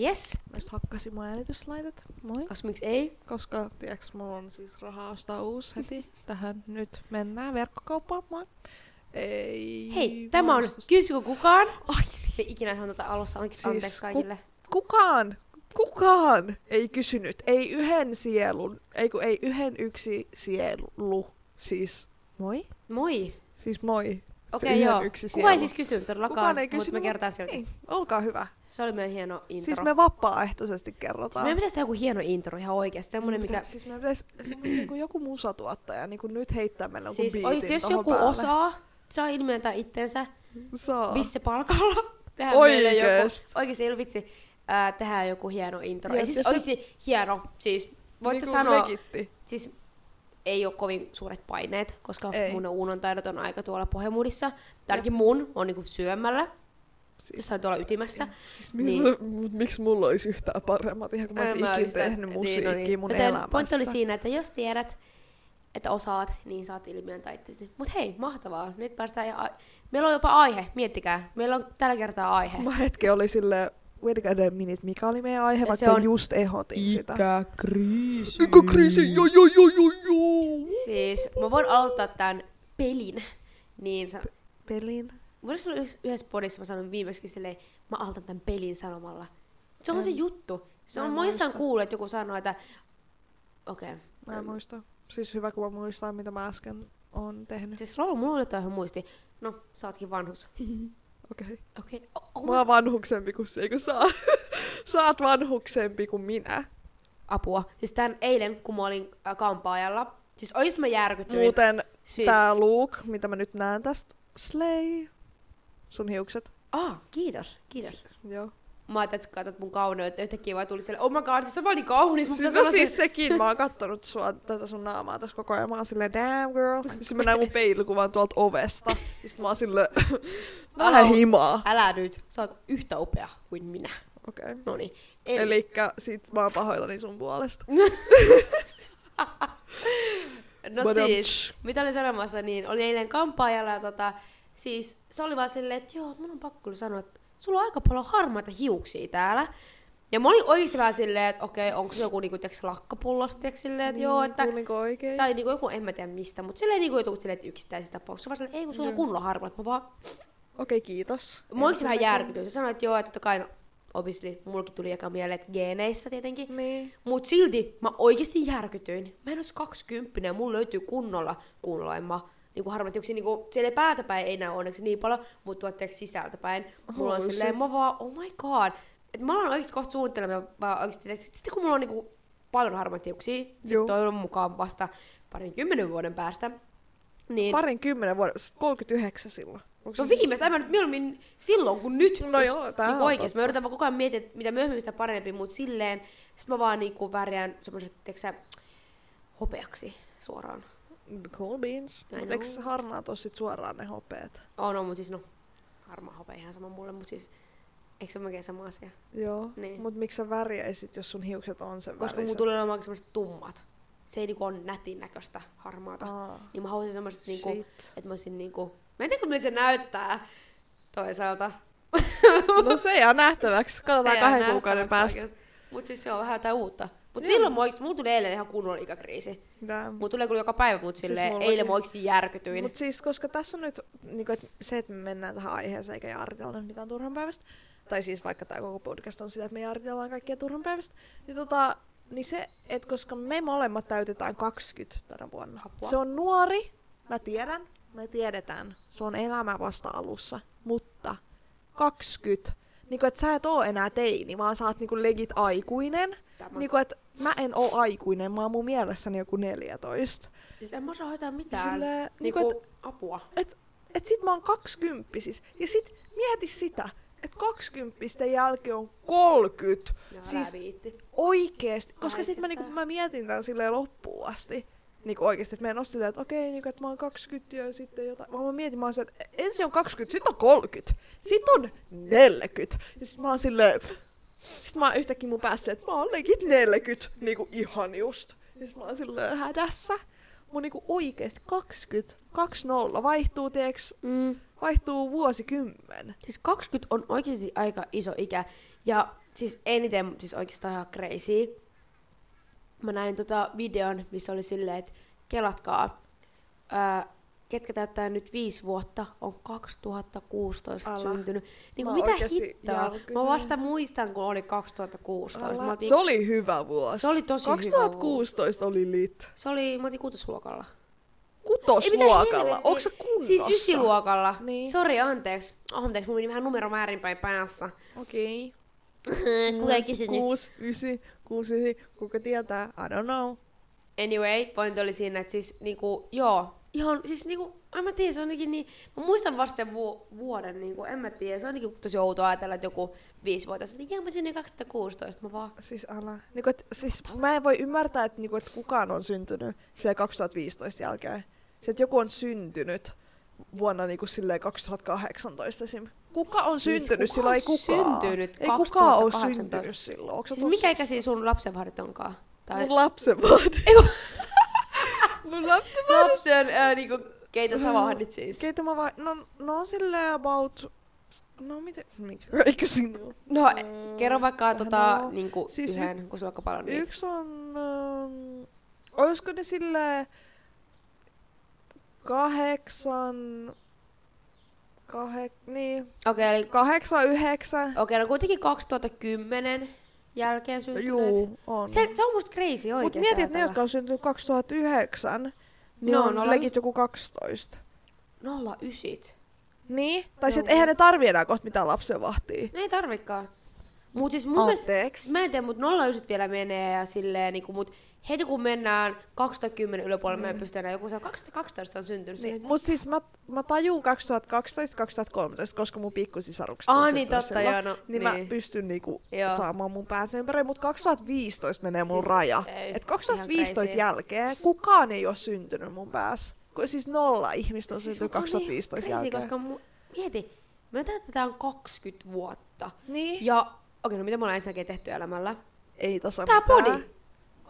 Yes. Mä just hakkasin mun äänityslaitet. Moi. Koska miksi ei? Koska, tiiäks, mulla on siis rahaa ostaa uusi heti. Tähän nyt mennään verkkokauppaan. Moi. Ei Hei, tämä on. Kysyykö kukaan? Ai, Me ikinä sanon tätä alussa. Anteeksi, Siis anteeksi ku- kaikille. kukaan, kukaan ei kysynyt. Ei yhden sielun, ei kun ei yhden yksi sielu. Siis, moi? Moi. Siis moi. Okei, yhden joo. yksi Kukaan ei siis kysynyt todellakaan, Kukaan ei mutta kysynyt, me mut- kertaan silti. Niin, olkaa hyvä. Se oli meidän hieno intro. Siis me vapaaehtoisesti Siis kerrotaan. meidän pitäisi tehdä joku hieno intro ihan oikeasti. Semmoinen, mikä... Siis meidän pitäisi semmoinen niinku joku musatuottaja niinku nyt heittää meille Siis biitin olisi, jos joku päälle. osaa, saa ilmiöntää itsensä Saa. Visse palkalla. Tehdään meille joku, Oikeesti. oikeesti ei vitsi, ää, tehdään joku hieno intro. Joo, Ja siis se- olisi hieno, siis voitte niinku sanoa, Legitti. siis ei ole kovin suuret paineet, koska Ei. mun uunon taidot on aika tuolla pohjamudissa. Tai ainakin mun on niinku syömällä, Siis, jossain tuolla ytimessä. siis missä, Niin. miksi mulla olisi yhtään paremmat, ihan kun mä olisin mä ikin oikeastaan- tehnyt niin, musiikkia no niin. mun Joten elämässä. Pointti oli siinä, että jos tiedät, että osaat, niin saat ilmiön itsesi. Mut hei, mahtavaa. Nyt päästään ja a- Meillä on jopa aihe, miettikää. Meillä on tällä kertaa aihe. Mä hetken oli sille wait a minute, mikä oli meidän aihe, vaikka se mä on just ehdotin sitä. Ikäkriisi. Ikäkriisi, joo joo joo joo joo. Siis mä voin aloittaa tämän pelin. Niin sa- Pelin. Voisi olla yhdessä, yhdessä podissa, mä sanoin viimeksi silleen, mä aloitan tämän pelin sanomalla. Se on En- se juttu. Se mä on muista. kuullut, että joku sanoi, että okei. Okay. Mä en muista. Siis hyvä, kun mä muistan, mitä mä äsken oon tehnyt. Siis Lolo, mulla oli jotain ihan muisti. No, sä ootkin vanhus. Okei. Okei. Okay. Oh, oh, Mä oon vanhuksempi kuin se, eikö saa? Sä oot vanhuksempi kuin minä. apua. Siis tän eilen, kun mä olin äh, kampaajalla, siis oikeesti mä järkytyin. Muuten siis, tää look, mitä mä nyt näen tästä, Slay. Sun hiukset. Ah, kiitos, kiitos. Joo. Mä ajattelin, että katsot mun kauneutta, yhtäkkiä vaan tuli silleen, oh my god, siis sä vaan niin kaunis, mutta Siis, no siis sekin, mä oon kattonut sua, tätä sun naamaa tässä koko ajan. Mä oon silleen, damn girl. Sitten mä näen mun peilikuvan tuolta ovesta. Ja sit mä oon silleen, vähän himaa. Älä nyt, sä oot yhtä upea kuin minä. Okei. Okay. Noniin. Elikkä sit mä oon pahoillani sun puolesta. No Badum, siis, mitä olin sanomassa, niin oli eilen kampaajalla ja tota, siis se oli vaan silleen, että joo, mun on pakko sanoa, että sulla on aika paljon harmaita hiuksia täällä. Ja mä olin oikeesti vähän silleen, että okei, onko se joku niinku, tiiäks, lakkapullosta, tiiäks, silleen, että joo, että... Kuulinko oikein? Tai niinku joku, en mä tiedä mistä, mutta silleen niinku joku silleen, että yksittäisissä tapauksissa. Vaan silleen, ei kun sulla on Joo. kunnolla harmaat. Mä vaan, Okei, okay, kiitos. mä oikeesti vähän En- järkytyin. Se sanoi, että joo, että totta kai, no, obviously, mullakin tuli eka mieleen, että geeneissä tietenkin. Niin. Mut silti mä oikeesti järkytyin. Mä en ois 20 ja mulla löytyy kunnolla, kunnolla en mä niinku harmat hiuksia, niinku siellä päätäpäin ei näy onneksi niin paljon, mutta tuotteeksi sisältäpäin. Mulla on silleen, mä vaan, oh my god. Et mä alan oikeesti kohta suunnittelemaan, mä oikeesti, sitten kun mulla on niinku paljon harmaita hiuksia, sit Joo. toivon mukaan vasta parin kymmenen vuoden päästä, niin Parin kymmenen vuoden, 39 silloin. Onko No se- viimeistä, nyt mieluummin silloin kuin nyt. No jos- joo, tää niin on oikeesti. Mä yritän vaan koko ajan miettiä, että mitä myöhemmin sitä parempi, mutta silleen, sit mä vaan niinku värjään semmoiset, tiiäksä, hopeaksi suoraan. Cool beans. I Mut know. eiks harmaat oo sit suoraan ne hopeet? Oh no, mut siis no, harmaa hopea ihan sama mulle, mut siis, eikö se ole melkein sama asia? Joo. Niin. Mut miksi sä värjäisit, jos sun hiukset on sen Koska mulla väriset? tulee olemaan semmoiset tummat. Se ei niinku on nätin näköistä harmaata. Aa, Niin mä haluaisin semmoiset niinku, että mä olisin niinku, mä en tiedä miltä se näyttää toisaalta. No se jää nähtäväksi. Katsotaan Se kahden kuukauden päästä. oikeesti. Mut siis se on vähän jotain uutta. Mut Joo. silloin mä oikeesti, mulla tuli eilen ihan kunnolla ikäkriisi. Mulla tulee kyllä joka päivä, mut Siis silleen eilen mä oikeesti järkytyin. Mut siis, koska tässä on nyt niinku, et se, että me mennään tähän aiheeseen eikä jaaritella nyt mitään turhan päivästä, tai siis vaikka tämä koko podcast on sitä, että me jaaritellaan kaikkia turhan päivästä, niin, tota, niin se, että koska me molemmat täytetään 20 tänä vuonna. Apua. Se on nuori, mä tiedän, me tiedetään, se on elämä vasta alussa, mutta 20, niinku että sä et oo enää teini, vaan sä oot niinku legit aikuinen. Sama. Niinku että mä en oo aikuinen, mä oon mun mielessäni joku 14. Siis en mä osaa hoitaa mitään. Silleen, niinku, niinku, apua. et, et sit mä oon kaksikymppisis. Ja sit mieti sitä, että kaksikymppisten jälkeen on 30. No, älä siis viitti. oikeesti. Koska sit mä, niinku, mä mietin tän silleen loppuun asti. Niinku oikeesti, että mä en oo silleen, että okei, niinku, että mä oon 20 ja sitten jotain. Vaan mä mietin, mä oon että ensin on 20, sit on 30, sit on 40. Ja sit mä oon silleen, sit mä oon yhtäkkiä mun päässä, että mä oon legit 40, niinku ihan just. Ja sit mä oon silleen hädässä. Mun niinku oikeesti 20, 20 vaihtuu, tiiäks, Mm. vaihtuu vuosikymmen. Siis 20 on oikeasti aika iso ikä. Ja siis eniten, siis oikeastaan ihan crazy. Mä näin tota videon, missä oli silleen, että kelatkaa, ää, ketkä täyttää nyt viisi vuotta, on 2016 Älä. syntynyt. Niin kuin, mitä hittoa? Mä vasta muistan, kun oli 2016. Mä oltiin, Se oli hyvä vuosi. Se oli tosi hyvä 2016 oli lit. se oli, mä kuutosluokalla. Kutosluokalla. helvettiä. Onko se kunnossa? Siis ysiluokalla. Niin. Sori, anteeksi. Anteeksi, mun meni vähän numero väärinpäin päässä. Okei. Kuka ei kysynyt? 6, 9, 6, 9. Kuka tietää? I don't know. Anyway, pointti oli siinä, että siis niinku, joo, ihan, siis niinku, en mä tiedä, se on jotenkin niin, mä muistan vasta sen vu- vuoden, niinku, en mä tiedä, se on jotenkin tosi outoa ajatella, että joku viisivuotias, että jaa, mä sinne 2016, mä vaan, Siis älä. Niinku, et, siis mä en voi ymmärtää, että, niinku, että kukaan on syntynyt sille 2015 jälkeen. Se, että joku on syntynyt vuonna niinku, silleen 2018 esim. Kuka on Siis syntynyt? kuka Silloin ei on kukaan. syntynyt ei kukaan ole 2018? syntynyt silloin. Onko siis mikä ikäisiä sun lapsenvahdit onkaan? Tai Mun lapsenvahdit. Mun lapsenvahdit. lapsen, äh, niinku, keitä sä vahdit siis? Keitä mä vai... No, no on silleen about... No miten... Mikä kaikki sinun? No, kerro vaikka tota, no, niinku, siis y- yhden, kun sulla on paljon niitä. Yksi on... Ähm, olisiko ne silleen... Kahdeksan... Kahek... Niin. Okei, eli Kahdeksan, yhdeksän. Okei, no kuitenkin 2010 jälkeen syntyneet. Juu, on. Se, se on musta crazy oikeesti. Mut mietit, ne, ajatella. jotka on syntynyt 2009, niin Joo, on nolla- legit joku 12. 09. Niin? Tai sit Joo. eihän ne tarvi enää kohta mitään lapsenvahtia. Ne ei tarvikaan. Mut siis mun mielestä, mä en tiedä, mut 09 vielä menee ja silleen niinku, mut heti kun mennään 2010 yläpuolelle, mm. me pystyy enää joku se on 2012 on syntynyt. Niin, Niin. mut siis mä, mä tajun 2012-2013, koska mun pikkusisarukset on Aa, syntynyt niin totta, silloin. joo, no, niin, niin. mä pystyn niinku Joo. saamaan mun päänsä ympäri, mut 2015 menee mun Siis siis, raja. ei, Et ihan 2015 crazy. jälkeen kukaan ei oo syntynyt mun päässä. Siis nolla ihmistä on syntynyt se on 2015 niin jälkeen. koska mu, mieti, me täytetään 20 vuotta. Niin. Ja, okei, no mitä me ollaan ensinnäkin tehty elämällä? Ei tossa Tää mitään. podi.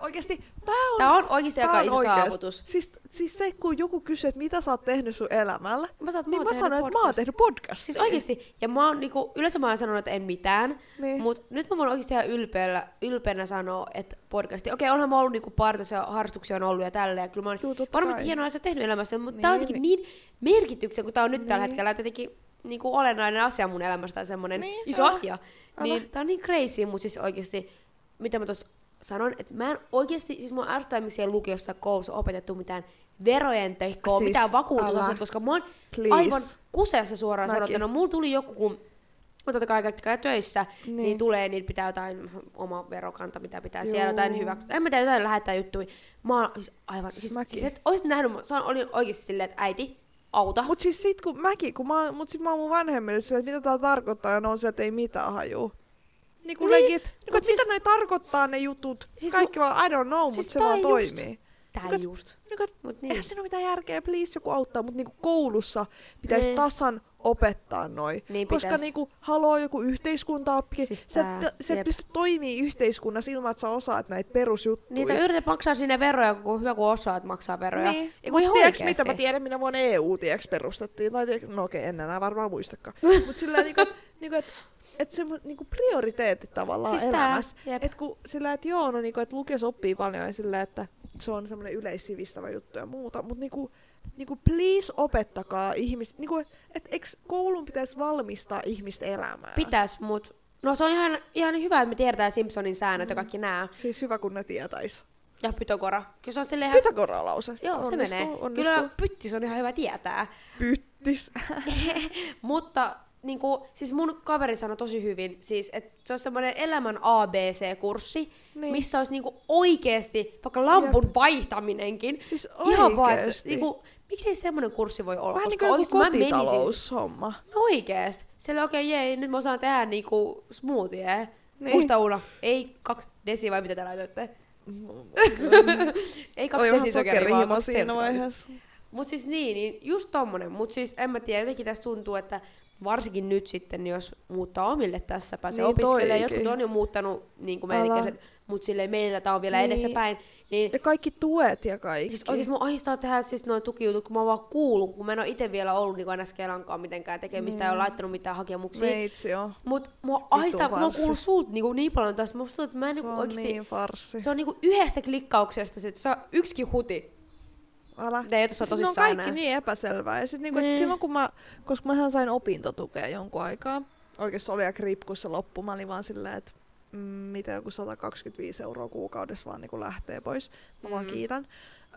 Oikeesti, tää on, Tää on oikeesti aika iso oikeesti. saavutus. Siis, siis se, kun joku kysyy, että mitä sä oot tehnyt sun elämällä, Mä, sanon, niin mä sanon, että mä oon tehnyt podcastia. Siis oikeesti, ja mä oon niinku, yleensä mä oon sanonut, että en mitään, Niin. mut nyt mä voin oikeesti ihan ylpeänä, ylpeänä sanoa, että podcasti, okei, onhan mä ollut niinku partos ja harrastuksia on ollut ja tälleen, ja kyllä mä oon Juu, varmasti hienoa asia tehnyt elämässä, mutta niin, tää on Niin, jotenkin niin merkityksen, kun tää on nyt tällä Niin. hetkellä, että jotenkin niinku olennainen asia mun elämästä tai semmonen Niin, iso älä. asia. Älä. Niin tää on niin crazy, mutta siis oikeesti, mitä mä tuossa sanon, että mä en oikeesti, siis mun ärsyttää, miksi ei lukiossa tai koulussa opetettu mitään verojen tekoa, Siis, mitään vakuutusasiat, koska mä oon Please. aivan kuseessa suoraan Mäkin. sanottuna. Mulla tuli joku, kun totta kai kaikki käy töissä, niin. Niin. tulee, niin pitää jotain oma verokanta, mitä pitää Juu. siellä jotain hyväksyä. En mä tiedä, jotain lähettää juttuja. Mä oon siis aivan, siis, Mäkin. siis et, olisit nähnyt, mä olin oikeesti silleen, että äiti, auta. Mut siis sit kun mäkin, kun mä, mut sit mä oon mun vanhemmille että mitä tää tarkoittaa, ja ne on silleen, että ei mitään hajuu. Niinku Niin, legit. Niinku, mut et siis- mitä ne tarkoittaa ne jutut? Siis kaikki vaan, I don't know, siis mut se vaan just- toimii. Tää Niinku, just. Niinku, et Mut eihän niin. siinä ole mitään järkeä, please joku auttaa, mutta niinku koulussa pitäisi Niin. tasan opettaa noi. Niin koska pitäis. niinku haloo joku yhteiskuntaoppi, Siis sä, tää, sä et pysty toimii yhteiskunnassa ilman, että sä osaat näitä perusjuttuja. Niitä yrität maksaa sinne veroja, kun hyvä kun osaat maksaa veroja. Niin, mutta tiedätkö oikeesti. mitä mä tiedän, minä vuonna EU tiedätkö, perustettiin, tai tiedätkö, no okei, en enää varmaan muistakaan. Mutta silleen niinku, että niinku, et, et se niinku prioriteetit tavallaan Siis elämässä. jep. Et kun sillä, että joo, no niinku, että lukiossa oppii paljon ja sillä, että se on semmoinen yleissivistävä juttu ja muuta, mutta niinku, niinku please opettakaa ihmis, niinku, että eikö koulun pitäisi valmistaa ihmistä elämään? Pitäis, mut... No se on ihan, ihan hyvä, että me tiedetään Simpsonin säännöt Mm. ja kaikki nää. Siis hyvä, kun ne tietäis. Ja Pythagora. Kyllä se on silleen ihan... Pythagora-lause. Joo, se Onnistuu, menee. Onnistuu. Kyllä pyttis on ihan hyvä tietää. Pyttis. Mutta niinku, siis mun kaveri sanoi tosi hyvin, siis, että se on semmoinen elämän ABC-kurssi, Niin. missä olisi niinku oikeesti vaikka lampun vaihtaminenkin. Siis Ihan vaan, että niinku, miksei semmoinen kurssi voi olla? Vähän niin koska kuin oikeesti joku mä menisin kotitaloushomma. No oikeesti. Siellä okei, okay, jei, nyt mä osaan tehdä niinku smoothie. Niin. Niin. Musta uno. Ei kaksi desi vai mitä te laitoitte? Ei kaksi Oli vähän desisokeria, vaan kaksi siinä vaiheessa. Mut siis niin, niin just tommonen. Mut siis en mä tiedä, jotenkin tästä tuntuu, että varsinkin nyt sitten, jos muuttaa omille tässä pääsee Niin, niin opiskelemaan. Jotkut on jo muuttanut niin kuin meidän mutta silleen meillä tämä on vielä Niin. niin. edessäpäin. Niin Ja kaikki tuet ja kaikki. Siis oikeesti mua ahistaa tehdä siis noin tukijutut, kun mä oon vaan kuullut, kun mä en oo itse vielä ollut niin aina Kelankaan mitenkään tekemistä ja ole laittanut mitään hakemuksia. Meitsi on. Mut mua ahistaa, kun mä oon kuullut sulta niin, niin paljon tästä. Musta tuntuu, että mä en Se niin on oikeesti... niin farssi. Se on niinku yhdestä klikkauksesta, sit se on yksikin huti. Älä. Ne ota sua Siis ne on kaikki enää. niin epäselvää. Ja sit niinku, Niin. silloin kun mä, koska mähän sain opintotukea jonkun aikaa, oikeesti oli aika ripkussa loppu, mä olin vaan silleen, että mm, mitä joku 125 euroa kuukaudessa vaan niinku lähtee pois. Mä vaan Mm. kiitän.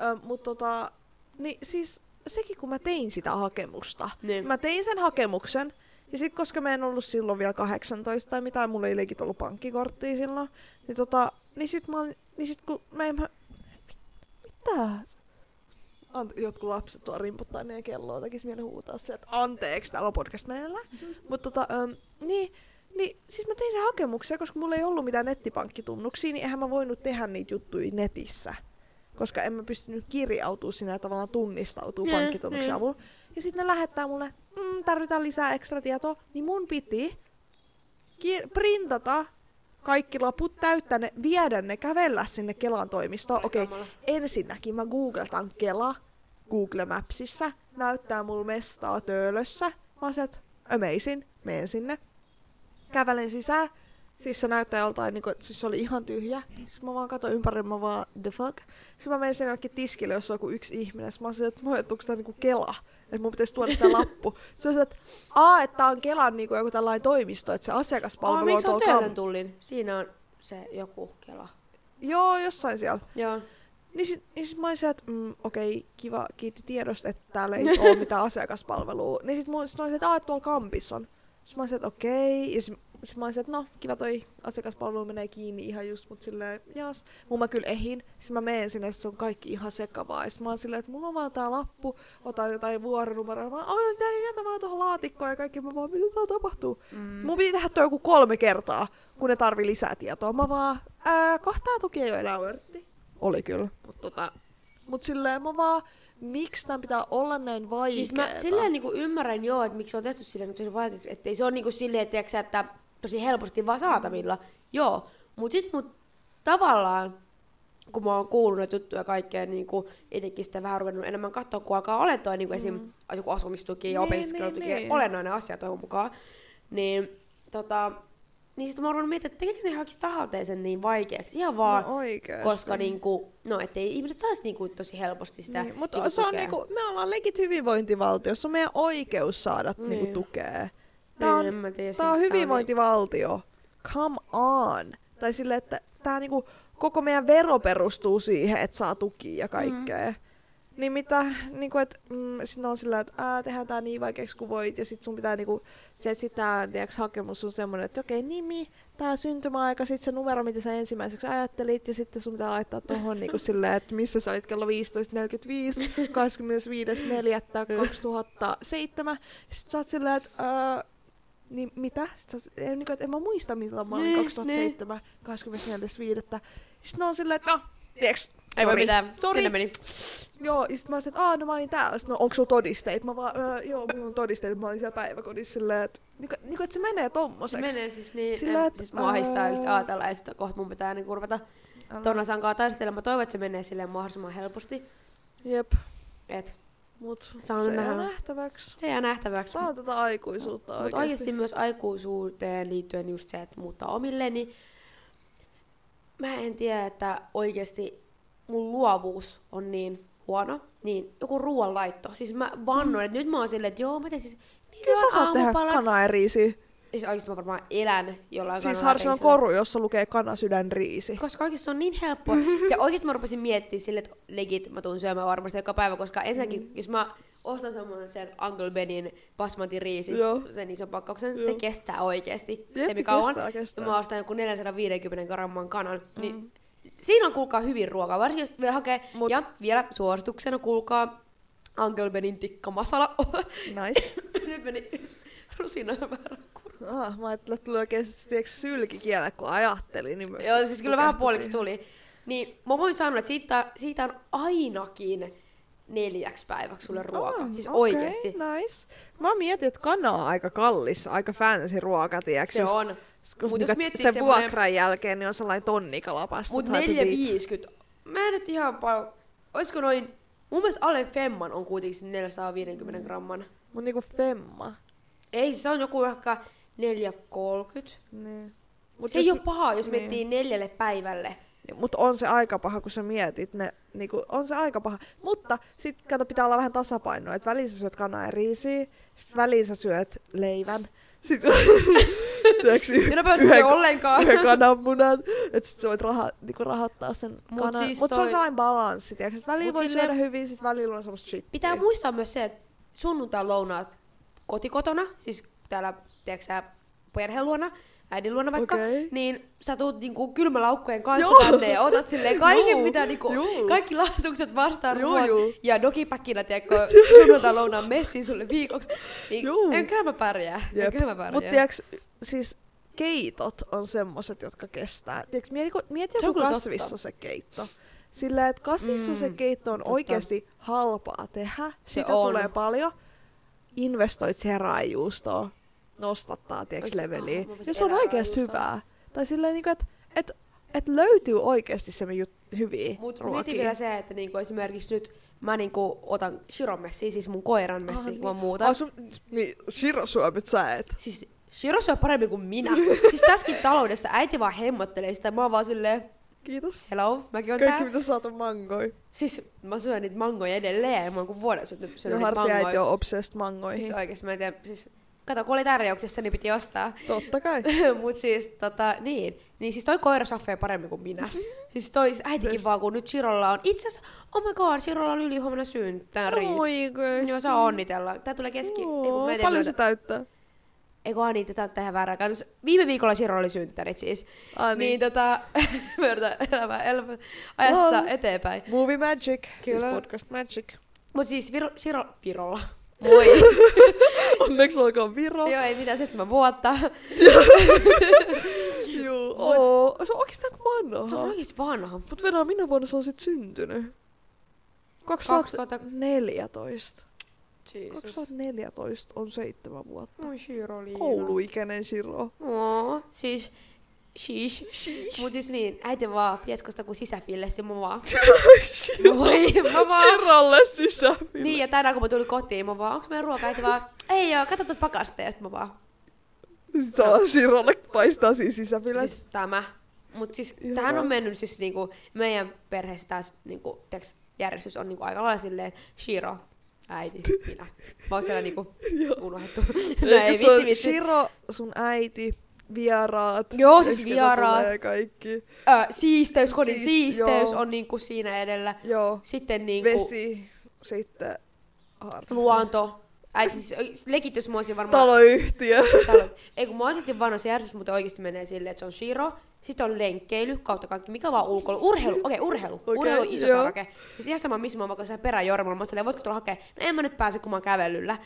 Ö, mut tota, niin siis sekin kun mä tein sitä hakemusta. Niin. Mä tein sen hakemuksen, ja sitten koska mä en ollut silloin vielä 18 tai mitään, mulla ei legit ollut pankkikorttia silloin, niin tota, niin sit mä olin, niin sit kun mä en, mä, mitä? Ant- jotkut lapset tuo rimputtaa meidän kelloa, tekis mieli huutaa se, että anteeksi, täällä on podcast meneillään. Mutta tota, um, niin, niin siis mä tein sen hakemuksen, koska mulla ei ollut mitään nettipankkitunnuksia, niin eihän mä voinut tehdä niitä juttuja netissä. Koska en mä pystynyt kirjautua sinne ja tavallaan tunnistautua Mm, pankkitunnuksen mm. avulla. Ja sitten ne lähettää mulle, mm, tarvitaan lisää ekstra tietoa, niin mun piti ki- printata kaikki laput, täyttää ne, viedä ne, kävellä sinne Kelan toimistoon. Okei, okay, ensinnäkin mä googletan Kela Google Mapsissa, näyttää mulle mestaa töölössä. Mä oon sieltä, amazing, menen sinne. Kävelen sisään, siis se näyttää joltain, niin kuin, siis se oli ihan tyhjä. Sitten mä vaan katsoin ympäri, mä vaan, the fuck. Sitten mä menen sinne jollekin tiskille, jossa on joku yksi ihminen. Sitten mä silleen, että moi, onko tää niinku Kela? Että mun pitäisi tuoda tää lappu. Se on se, että aa, että tää on Kelan niinku joku tällainen toimisto, että se asiakaspalvelu miksi on on tuolla Töölön kam- tullin? Siinä on se joku kela. Joo, jossain siellä. Joo. Niin sit, niin sit mä olin se, että mm, okei, kiva, kiitti tiedosta, että täällä ei ole mitään asiakaspalvelua. Niin sit, mä olin se, että, "Aa, tuolla kampissa on. Sitten mä olin se, että okei. Ja sit, sit mä olin se, että no, kiva toi asiakaspalvelu menee kiinni ihan just, mut silleen, jas. Mun mä kyllä ehin. Sitten mä menen sinne, se on kaikki ihan sekavaa. Ja sit mä olin silleen, että mulla on vaan tää lappu, otan jotain vuoronumeroa. Mä oon, tää jätä vaan tuohon laatikkoon ja kaikki. Mä vaan, mitä täällä tapahtuu? Mm. Mun piti tehdä toi joku kolme kertaa, kun ne tarvii lisää tietoa. Mä vaan, ää, kohtaa tuki ei ole enää vörtti. Oli kyllä. Mut, tota, mut silleen mä vaan, miksi tän pitää olla näin vaikeeta? Siis mä silleen niinku ymmärrän joo, että miksi se on tehty silleen niin tosi vaikeaksi. Että ei se ole niinku silleen, tiiäksä, että tosi helposti vaan saatavilla. Joo, mut sit mut tavallaan, kun mä oon kuullut näitä juttuja kaikkea, niin kuin itsekin sitä vähän ruvennut enemmän katsoa, kun alkaa olemaan toi niin kuin esim. joku asumistuki ja Niin, opiskelutuki, niin, niin. olennainen asia toivon mukaan, niin tota, niin sitten mä oon miettimään, että tekeekö ne ihan tahalteen sen niin vaikeaksi, ihan vaan, no, koska niinku, no ettei ihmiset saisi niinku tosi helposti sitä Niin, mutta niinku se on tukea. niinku, me ollaan legit hyvinvointivaltio, se on meidän oikeus saada Niin. niinku tukea. Tää Niin, on, en tiedä, tää on siis tää on hyvinvointivaltio. Come on. Tai silleen, että tää niinku, koko meidän vero perustuu siihen, että saa tukia ja kaikkea. Mm. Niin mitä, niinku, että mm, sitten on sillä, että ää, tehdään tää niin vaikeaksi kuin voit, ja sit sun pitää niinku, se, että sit tää, tiiäks, hakemus on semmonen, että okei, nimi, tää syntymäaika, sit se numero, mitä sä ensimmäiseksi ajattelit, ja sitten sun pitää laittaa tohon niinku silleen, että missä sä olit kello 15.45, 25.4.2007, sit sä oot silleen, että ää, niin mitä? Sitten ei, niinku, että en mä muista milloin mä olin Niin, 2007, 24.5. Sitten ne on silleen, että no, tiiäks, Ei voi mitään, Sorry. sinne meni. Joo, ja sit mä olisin, että aah, no mä olin täällä. Sitten, no onko sulla todisteet? Mä vaan, öö, joo, mulla on todisteet, mä olin siellä päiväkodissa silleen, että niinku, niinku, että se menee Se tommoseksi. menee siis niin, Sillä, et, siis mua ahistaa just ajatella ja sitten kohta mun pitää niin ruveta Älä. Tonna Sankaa taistelemaan. Mä toivon, että se menee silleen mahdollisimman helposti. Jep, Et mut se nähdä. on nähtäväksi. se jää nähtäväksi. Tää on tätä aikuisuutta Mutta oikeesti. oikeasti myös aikuisuuteen liittyen just se, että muuttaa omille, niin mä en tiedä, että oikeasti mun luovuus on niin huono, niin joku ruoanlaitto. Siis mä vannoin, että nyt mä oon silleen, että joo, mä teen siis niin Kyllä sä saat tehdä kanaa ja riisiä. Siis oikeesti mä varmaan elän jollain Siis on reisillä. koru, jossa lukee kanasydän riisi. Koska oikeesti se on niin helppoa. Ja oikeesti mä rupesin miettimään sille, että legit mä tuun syömään varmasti joka päivä, koska ensinnäkin, mm. jos mä ostan semmoinen sen Uncle Benin basmati riisi, Joo. sen ison pakkauksen, Joo. se kestää oikeesti Jep, semi kauan. kestää, kestää. Ja mä ostan joku 450 gramman kanan, mm. niin siinä on kuulkaa hyvin ruokaa, varsinkin jos vielä hakee. Mut-. Ja vielä suosituksena kuulkaa Uncle Benin tikka masala. Nice. Nyt meni rusina väärä. Ah, mä ajattelin, että tuli oikein tiiäks, sylkikielä, kun ajattelin. Niin Joo, siis kyllä vähän puoliksi tuli. Niin mä voin sanoa, että siitä, siitä on ainakin neljäksi päiväksi sulle ruoka. Ah, siis okei, oikeesti. Nice. Mä mietin, että kana on aika kallis, aika fancy ruoka, tiiäks, Se jos- on. Koska Mut jos nyt miettii sen vuokran jälkeen niin on sellainen tonnikalapasta. Mut type beat. 450. Mä en nyt ihan paljon... Oisko noin... Mun mielestä alle Femman on kuitenkin 450 gramman. Mut niinku femma. Ei, se on joku ehkä 430. Niin. Mut se ei ole paha, jos niin. miettii neljälle päivälle. Mutta on se aika paha, kun sä mietit ne, niinku, on se aika paha. Mutta sit kato, pitää olla vähän tasapainoa, että väliin sä syöt kanaa ja riisiä, sit väliin sä syöt leivän, sit tiiäks, y- Ja nopeasti yhden, ollenkaan. yhden kananmunan, että sit sä voit raha, niinku rahoittaa sen Mut kanan. siis Mut se on toi- sellainen balanssi, tiiäks, että väliin Mut voi sille- syödä hyvin, sit välillä on semmoista shittiä. Pitää muistaa myös se, että sunnuntai lounaat kotikotona, siis täällä, tiedätkö sä, perheen luona, äidin luona vaikka, Okei. niin sä tuut niinku kylmälaukkujen kanssa Joo. tänne ja otat silleen kaiken, Joo, mitä niinku, joo. kaikki lahjoitukset vastaan Joo, ruoat joo. ja dogipäkkinä, tiedätkö, sunnuntai lounaan messiin sulle viikoksi, niin Joo. enköhän mä pärjää, Jep. enköhän mä pärjää. Mut tiiäks, siis keitot on semmoset, jotka kestää. Tiiäks, mieti, mieti joku kasvissa se keitto. Sillä, että kasvissa Mm, se keitto on oikeasti halpaa tehdä. Sitä on. tulee paljon. Investoit siihen raijuustoon. Nostattaa, Ois- leveliä. mä ja se on oikeasti hyvää. Tai silleen, niinku, että et, et löytyy oikeasti se jut- hyviä Mut ruokia. mietin vielä se, että niinku esimerkiksi nyt mä niinku otan Shiron messiin, siis mun koiran Ah, kun mä niin. muutan. Ah, sun, niin, Shiro syömät sä et. Siis Shiro syö paremmin kuin minä. siis tässäkin taloudessa äiti vaan hemmottelee sitä. Mä oon vaan silleen, Kiitos. hello, mäkin oon Kaikki tää. mitä saat on mangoi. Siis mä syön niitä mangoja edelleen. Mä oon kuin vuoden syönyt niitä Hartti äiti mangoja. on obsessed mangoihin. Siis oikeesti mä en tiedä, siis Kato, kun oli tarjouksessa, niin piti ostaa. Totta kai. Mut siis, tota, niin. Niin siis toi koira saffee paremmin kuin minä. Siis toi äitikin Best. vaan, kun nyt Chirolla on. Itse asiassa, oh my god, Chirolla on ylihuomenna synttärit. Oikeesti. Niin mä saan onnitella. Tää tulee keski... Ei, kun Joo, en tiedä, paljon se löytä- täyttää? Ei kun Ani, tätä tehdään väärää kanssa. Viime viikolla Chirolla oli synttärit siis. Ah, Niin, niin. tota, me yritetään elämää, elämää ajassa Lol. eteenpäin. Movie Magic, siis Kyllä. podcast Magic. Mut siis Viro, Chiro, Virolla. Moi. Onneksi olkoon Viro. Joo, ei mitään, seitsemän vuotta. Juu. Oo, se on oikeastaan vanha. Se on oikeesti vanha. Mut Venä, minä vuonna se on sit syntynyt? 2014. Jesus. 2014 on seitsemän vuotta. Oi Shiroliina. Kouluikäinen Shiro. Oo, siis... Shish. Mut siis niin, äiti vaan pieskosta kuin sisäfilles ja mä vaan... Moi, mä vaan... Shirolle sisäpille. Niin, ja tänään kun mä tulin kotiin, mä vaan, onks meidän ruoka? Äiti vaan, ei joo, katso tuot pakasteen. Mä vaan, Sit se on Shirolle paistaa siinä sisäpille. siis tämä. Mut siis Joo. tähän on mennyt siis niinku, meidän perheessä taas niinku, teks, järjestys on niinku aika lailla silleen, että Shiro, äiti, minä. Mä oon siellä niinku unohdettu. no ei, se on vitsi, vitsi. Shiro, sun äiti, vieraat. Joo, siis vieraat. kaikki. Ö, siisteys, kodin Siis- siisteys joo. on niinku siinä edellä. Joo. Sitten niinku Vesi, sitten harrastus. luonto. Äiti, siis legitys mä olisin varmaan... Taloyhtiö. Talo. Ei kun mä oikeasti vanha se järjestys, mutta oikeasti menee silleen, että se on Shiro, sitten on lenkkeily, kautta kaikki, mikä vaan ulkoilu, urheilu, okei, okay, urheilu, Okei, urheilu iso joo. sarke. Siis ihan sama, missä mä oon vaikka siellä peräjormalla, mä oon voitko tulla hakea? No en mä nyt pääse, kun mä oon kävelyllä.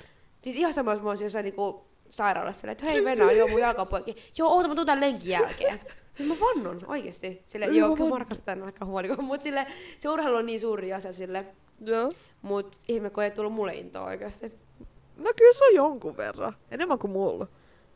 Siis ihan sama, jos mä olisin jossain niinku sairaalassa, silleen, että hei Venä, joo mun jalka poikki. Joo, oota, mä tuun tän lenkin jälkeen. Siis mä vannon, oikeesti. Sille, Joo, kyllä vannon. rakastan aika huolikon, mut sille, se urheilu on niin suuri asia sille. Joo. Mut ihme, kun ei tullut mulle intoa oikeasti. No kyllä se on jonkun verran. Enemmän kuin mulla.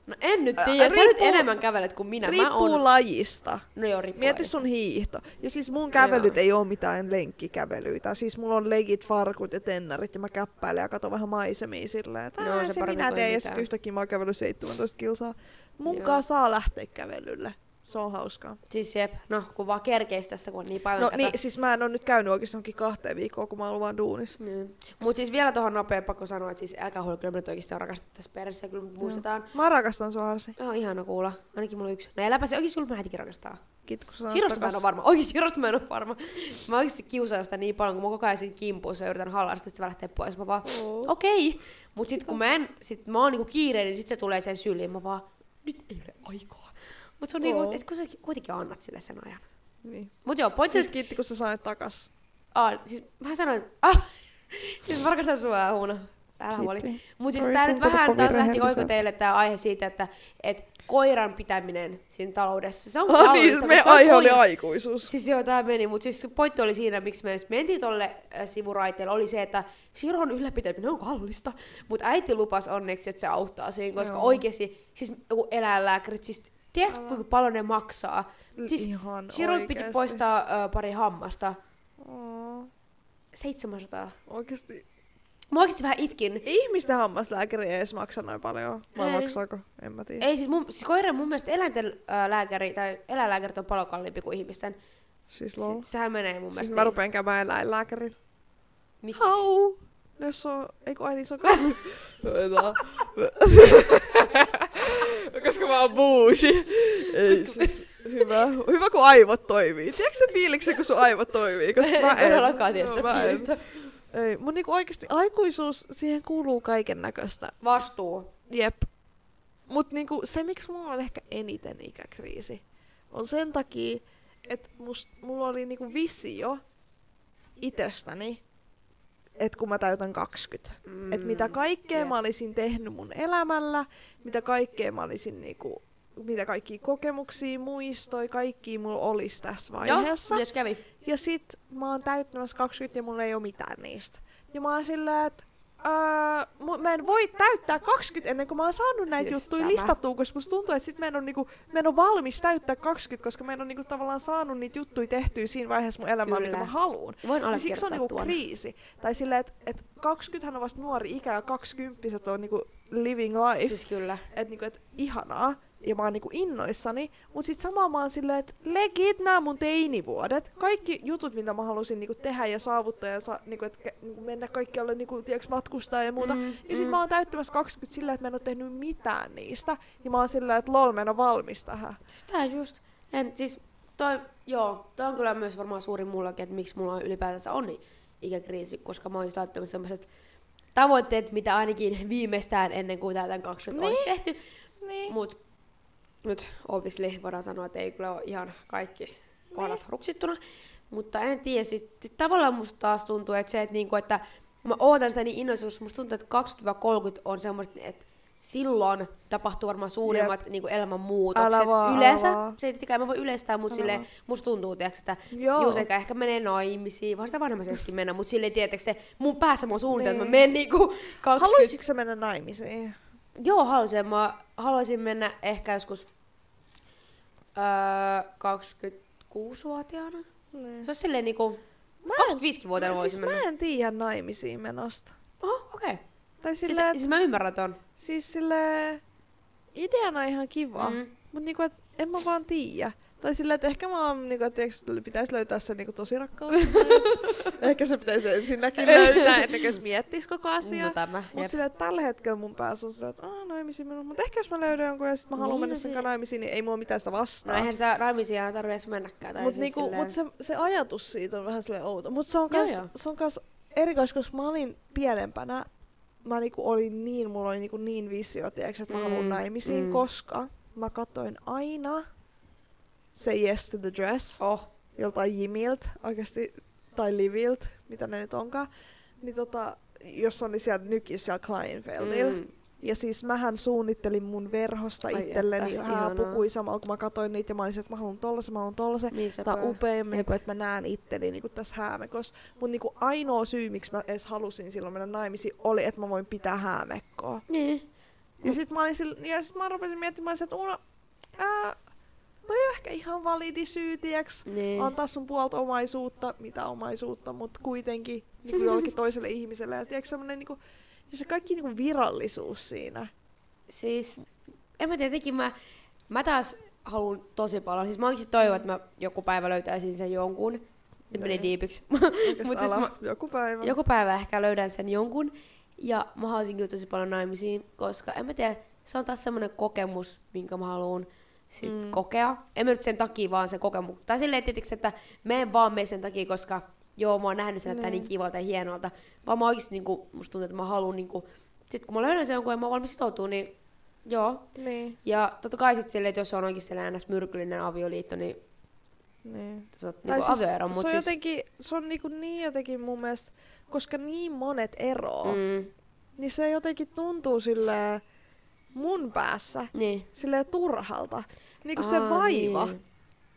No en nyt tiedä, sä nyt enemmän kävelet kuin minä. mä Riippuu oon... lajista. No joo, riippuu Mieti lajista. sun hiihto. Ja siis mun kävelyt Joo. ei oo mitään lenkkikävelyitä. Siis mulla on legit farkut ja tennarit ja mä käppäilen ja katon vähän maisemia silleen, että "Ää, se se, minä teen. Ja mitään. sit yhtäkkiä mä oon kävellyt 17 kilsaa. Mun saa lähteä kävelylle. Se on hauskaa. Siis jep, no kun vaan kerkeis tässä, kun on niin paljon No kato. niin, siis mä en oo nyt käynyt oikeesti johonkin kahteen viikkoon, kun mä oon vaan duunissa. Niin. Mut siis vielä tuohon nopea pakko sanoa, että siis älkää huoli, kyllä me nyt oikeasti on rakastettu tässä perheessä, kyllä me muistetaan. Mä rakastan sua Harsi. Joo, ihana kuulla. Ainakin mulla on yksi. No eläpä se, oikeesti kyllä mä äitikin rakastaa. Sirosta mä en oo varma. Oikeesti Sirosta mä en oo varma. Mä oikeesti kiusaan sitä niin paljon, kun mä koko ajan siinä kimpuissa ja yritän hallaa sitä, että se lähtee pois. Mä vaan, Oo. okei. Okay. Mut sit kun mä en, sit mä oon niinku kiireinen, niin sit se tulee sen syliin. Mä vaan, nyt ei ole aikaa. Mut se on niinku, että kun sä kuitenkin annat sille sen ajan. Niin. Mut joo, pointti Siis kiitti kun sä sait takas. Ah, siis mä sanoin, ah, siis mä rakastan sua, Huuna. Älä huoli. Mut siis Oi, tää nyt vähän taas lähti rehelliseltä. oiko teille tää aihe siitä, että et koiran pitäminen siinä taloudessa, se on Oh, kallista. niin, me koska aihe oli aikuisuus. Siis joo, tää meni, mutta siis pointti oli siinä, miksi me edes mentiin tolle äh, sivuraiteelle, oli se, että Shiron ylläpitäminen on kallista, mutta äiti lupasi onneksi, että se auttaa siinä, koska Joo. oikeesti, siis joku eläinlääkärit, siis tiedätkö Älä. kuinka paljon ne maksaa? Siis Ihan Shiron piti oikeesti. poistaa äh, pari hammasta, Oh, 700. oikeesti. Mä oikeesti vähän itkin. Ihmisten hammaslääkäri ei edes maksa noin paljon. Vai Ei. maksaako? En mä tiedä. Ei siis, mun, siis koiran mun mielestä eläinten äh, lääkäri tai eläinlääkärit on paljon kalliimpi kuin ihmisten. Siis lol. Se, sehän menee mun Siis mielestä. mä rupean käymään eläinlääkärin. Miksi? Hau! No Jos on, ei kun aini se on kalli. Koska mä oon buusi. Ei, siis, hyvä. Hyvä kun aivot toimii. Tiedätkö se fiiliksi, kun sun aivot toimii? Koska mä en todellakaan tiedä sitä fiilistä. Ei, mun niinku oikeesti aikuisuus, siihen kuuluu kaiken näköistä. Vastuu. Jep. Mut niinku se, miksi mulla on ehkä eniten ikäkriisi, on sen takia, että mulla oli niinku visio itsestäni, että kun mä täytän 20. Mm, Että mitä kaikkea jep. mä olisin tehnyt mun elämällä, mitä kaikkea mä olisin niinku, mitä kaikki kokemuksia, muistoi, kaikki mulla olisi tässä vaiheessa. Joo, kävi? Ja sit mä oon täyttämässä 20 ja mulla ei ole mitään niistä. Ja mä oon silleen, että öö, mu- mä en voi täyttää 20 ennen kuin mä oon saanut näitä Siis juttuja tämä. listattua, koska musta tuntuu, että sit mä en ole, niinku, mä en ole valmis täyttää 20, koska mä en ole niinku, tavallaan saanut niitä juttuja tehtyä siinä vaiheessa mun elämää, Kyllä. mitä mä haluun. Voin Ja siksi se on niinku tuon. kriisi. Tai silleen, että et 20 on vasta nuori ikä ja 20 on niinku living life. Siis kyllä. Että niinku, et ihanaa. Ja mä oon niinku innoissani. Mut sit samaan mä oon silleen, että legit nää mun teinivuodet. Kaikki jutut, mitä mä halusin niinku tehdä ja saavuttaa ja sa, niinku, et, niinku mennä kaikkialle niinku, tiiäks, matkustaa ja muuta. Mm, Ja sit mm. mä oon täyttämässä 20 silleen, että mä en oo tehnyt mitään niistä. Ja mä oon silleen, että lol, mä en oo valmis tähän. Sitä just. En, siis toi, joo, toi on kyllä myös varmaan suuri mullakin, että miksi mulla on ylipäätänsä on niin ikäkriisi, koska mä oon just laittanut sellaiset tavoitteet, mitä ainakin viimeistään ennen kuin täytän 20 Niin. olisi tehty. Niin. Mut nyt obviously voidaan sanoa, että ei kyllä ole ihan kaikki kohdat ruksittuna. Mutta en tiedä, sit, sit tavallaan musta taas tuntuu, että se, että, niinku, että mä ootan sitä niin innoissaan, musta tuntuu, että 20-30 on semmoista, että silloin tapahtuu varmaan suurimmat niinku elämän muutokset. Älä vaan, Yleensä, älä vaan. se ei tietenkään mä voi yleistää, mutta vaan. musta tuntuu, tiiäks, että. Juus eikä ehkä menee naimisiin, vaan sitä vanhemmasessakin mennä, mutta silleen, tietääks te, mun päässä mä oon suunnitellut, että mä Niin. menen niinku 20... Haluaisitko sä mennä naimisiin? Joo, haluaisin. Mä haluaisin mennä ehkä joskus öö, 26-vuotiaana. Niin. Se olisi silleen niinku... Mä en- 25-vuotiaana Mä, voisin siis mennä. mä en tiedä naimisiin menosta. Oho, okei. Okay. Tai Siis, silleen, siis mä ymmärrän ton. Siis sille ideana ihan kiva, mm. Mm. mutta niinku, et en mä vaan tiedä. Tai sillä, että ehkä mä oon, niinku, että pitäisi löytää se niinku, tosi rakkaus. ehkä se pitäisi ensinnäkin löytää ennen kuin se miettis koko asiaa. No tämä, Mutta jep. sillä, että tällä hetkellä mun päässä on sillä, että aah, naimisiin mennä. Mutta ehkä jos mä löydän jonkun ja sit mä haluan Niin, mennä no sen kanssa naimisiin, niin ei mulla mitään sitä No vastaan. eihän sitä naimisia tarvitse mennäkään. Mutta siis niinku, silleen- mut se, se ajatus siitä on vähän silleen outo. Mutta se on Joo, joo. se on erikois, koska mä olin pienempänä, mä niinku olin niin, mulla oli niinku niin visio, tiiäks, että mä Mm, haluan naimisiin, mm. koska mä katsoin aina se Yes to the Dress Oh. joltain Jimilt oikeasti, tai Livilt, mitä ne nyt onkaan. Niin tota, jos on niin siellä nykissä siellä Kleinfeldillä. Mm. Ja siis mähän suunnittelin mun verhosta Ai itselleni hääpukui samalla, kun mä katsoin niitä ja mä olisin, että mä haluan tollasen, mä haluan tollasen. Niin se Tää on upea, niin Jep. kuin, että mä näen itteni niin kuin tässä häämekossa. Mutta niin kuin ainoa syy, miksi mä edes halusin silloin mennä naimisiin, oli, että mä voin pitää häämekkoa. Niin. Ja sit mä, olin sillä, ja sit mä rupesin miettimään, että Uno, ää, toi on ehkä ihan validi syy, tiiäks, Niin. antaa sun puolta omaisuutta, mitä omaisuutta, mutta kuitenkin niin kuin jollekin toiselle ihmiselle. Ja tiiäks, semmonen niin kuin, se kaikki niin kuin virallisuus siinä. Siis, en mä tiedä, jotenkin mä, mä taas haluan tosi paljon. Siis mä oikeesti toivon, että mä joku päivä löytäisin sen jonkun. Nyt meni Niin. diipiksi. Mut siis mä- joku päivä. joku päivä ehkä löydän sen jonkun. Ja mä haluaisin kyllä tosi paljon naimisiin, koska en mä tiedä, se on taas semmoinen kokemus, minkä mä haluan sit Mm. kokea. En mä nyt sen takia vaan sen kokemus. Tai silleen tietysti, että mä en vaan mene sen takia, koska joo, mä oon nähnyt sen, että Niin. niin kivalta ja hienolta. Vaan mä oikeesti niinku, musta tuntuu, että mä haluan niinku, sit kun mä löydän sen jonkun ja mä oon valmis sitoutua, niin joo. Niin, Ja totta kai sit silleen, että jos on oikeasti sellainen ns. myrkyllinen avioliitto, niin niin. sä oot niinku siis, avioero. se on siis, jotenkin, se on niinku niin jotenkin mun mielestä, koska niin monet eroo, mm. mm, niin se jotenkin tuntuu silleen, mun päässä Niin. silleen turhalta. Niinku se vaiva. Niin.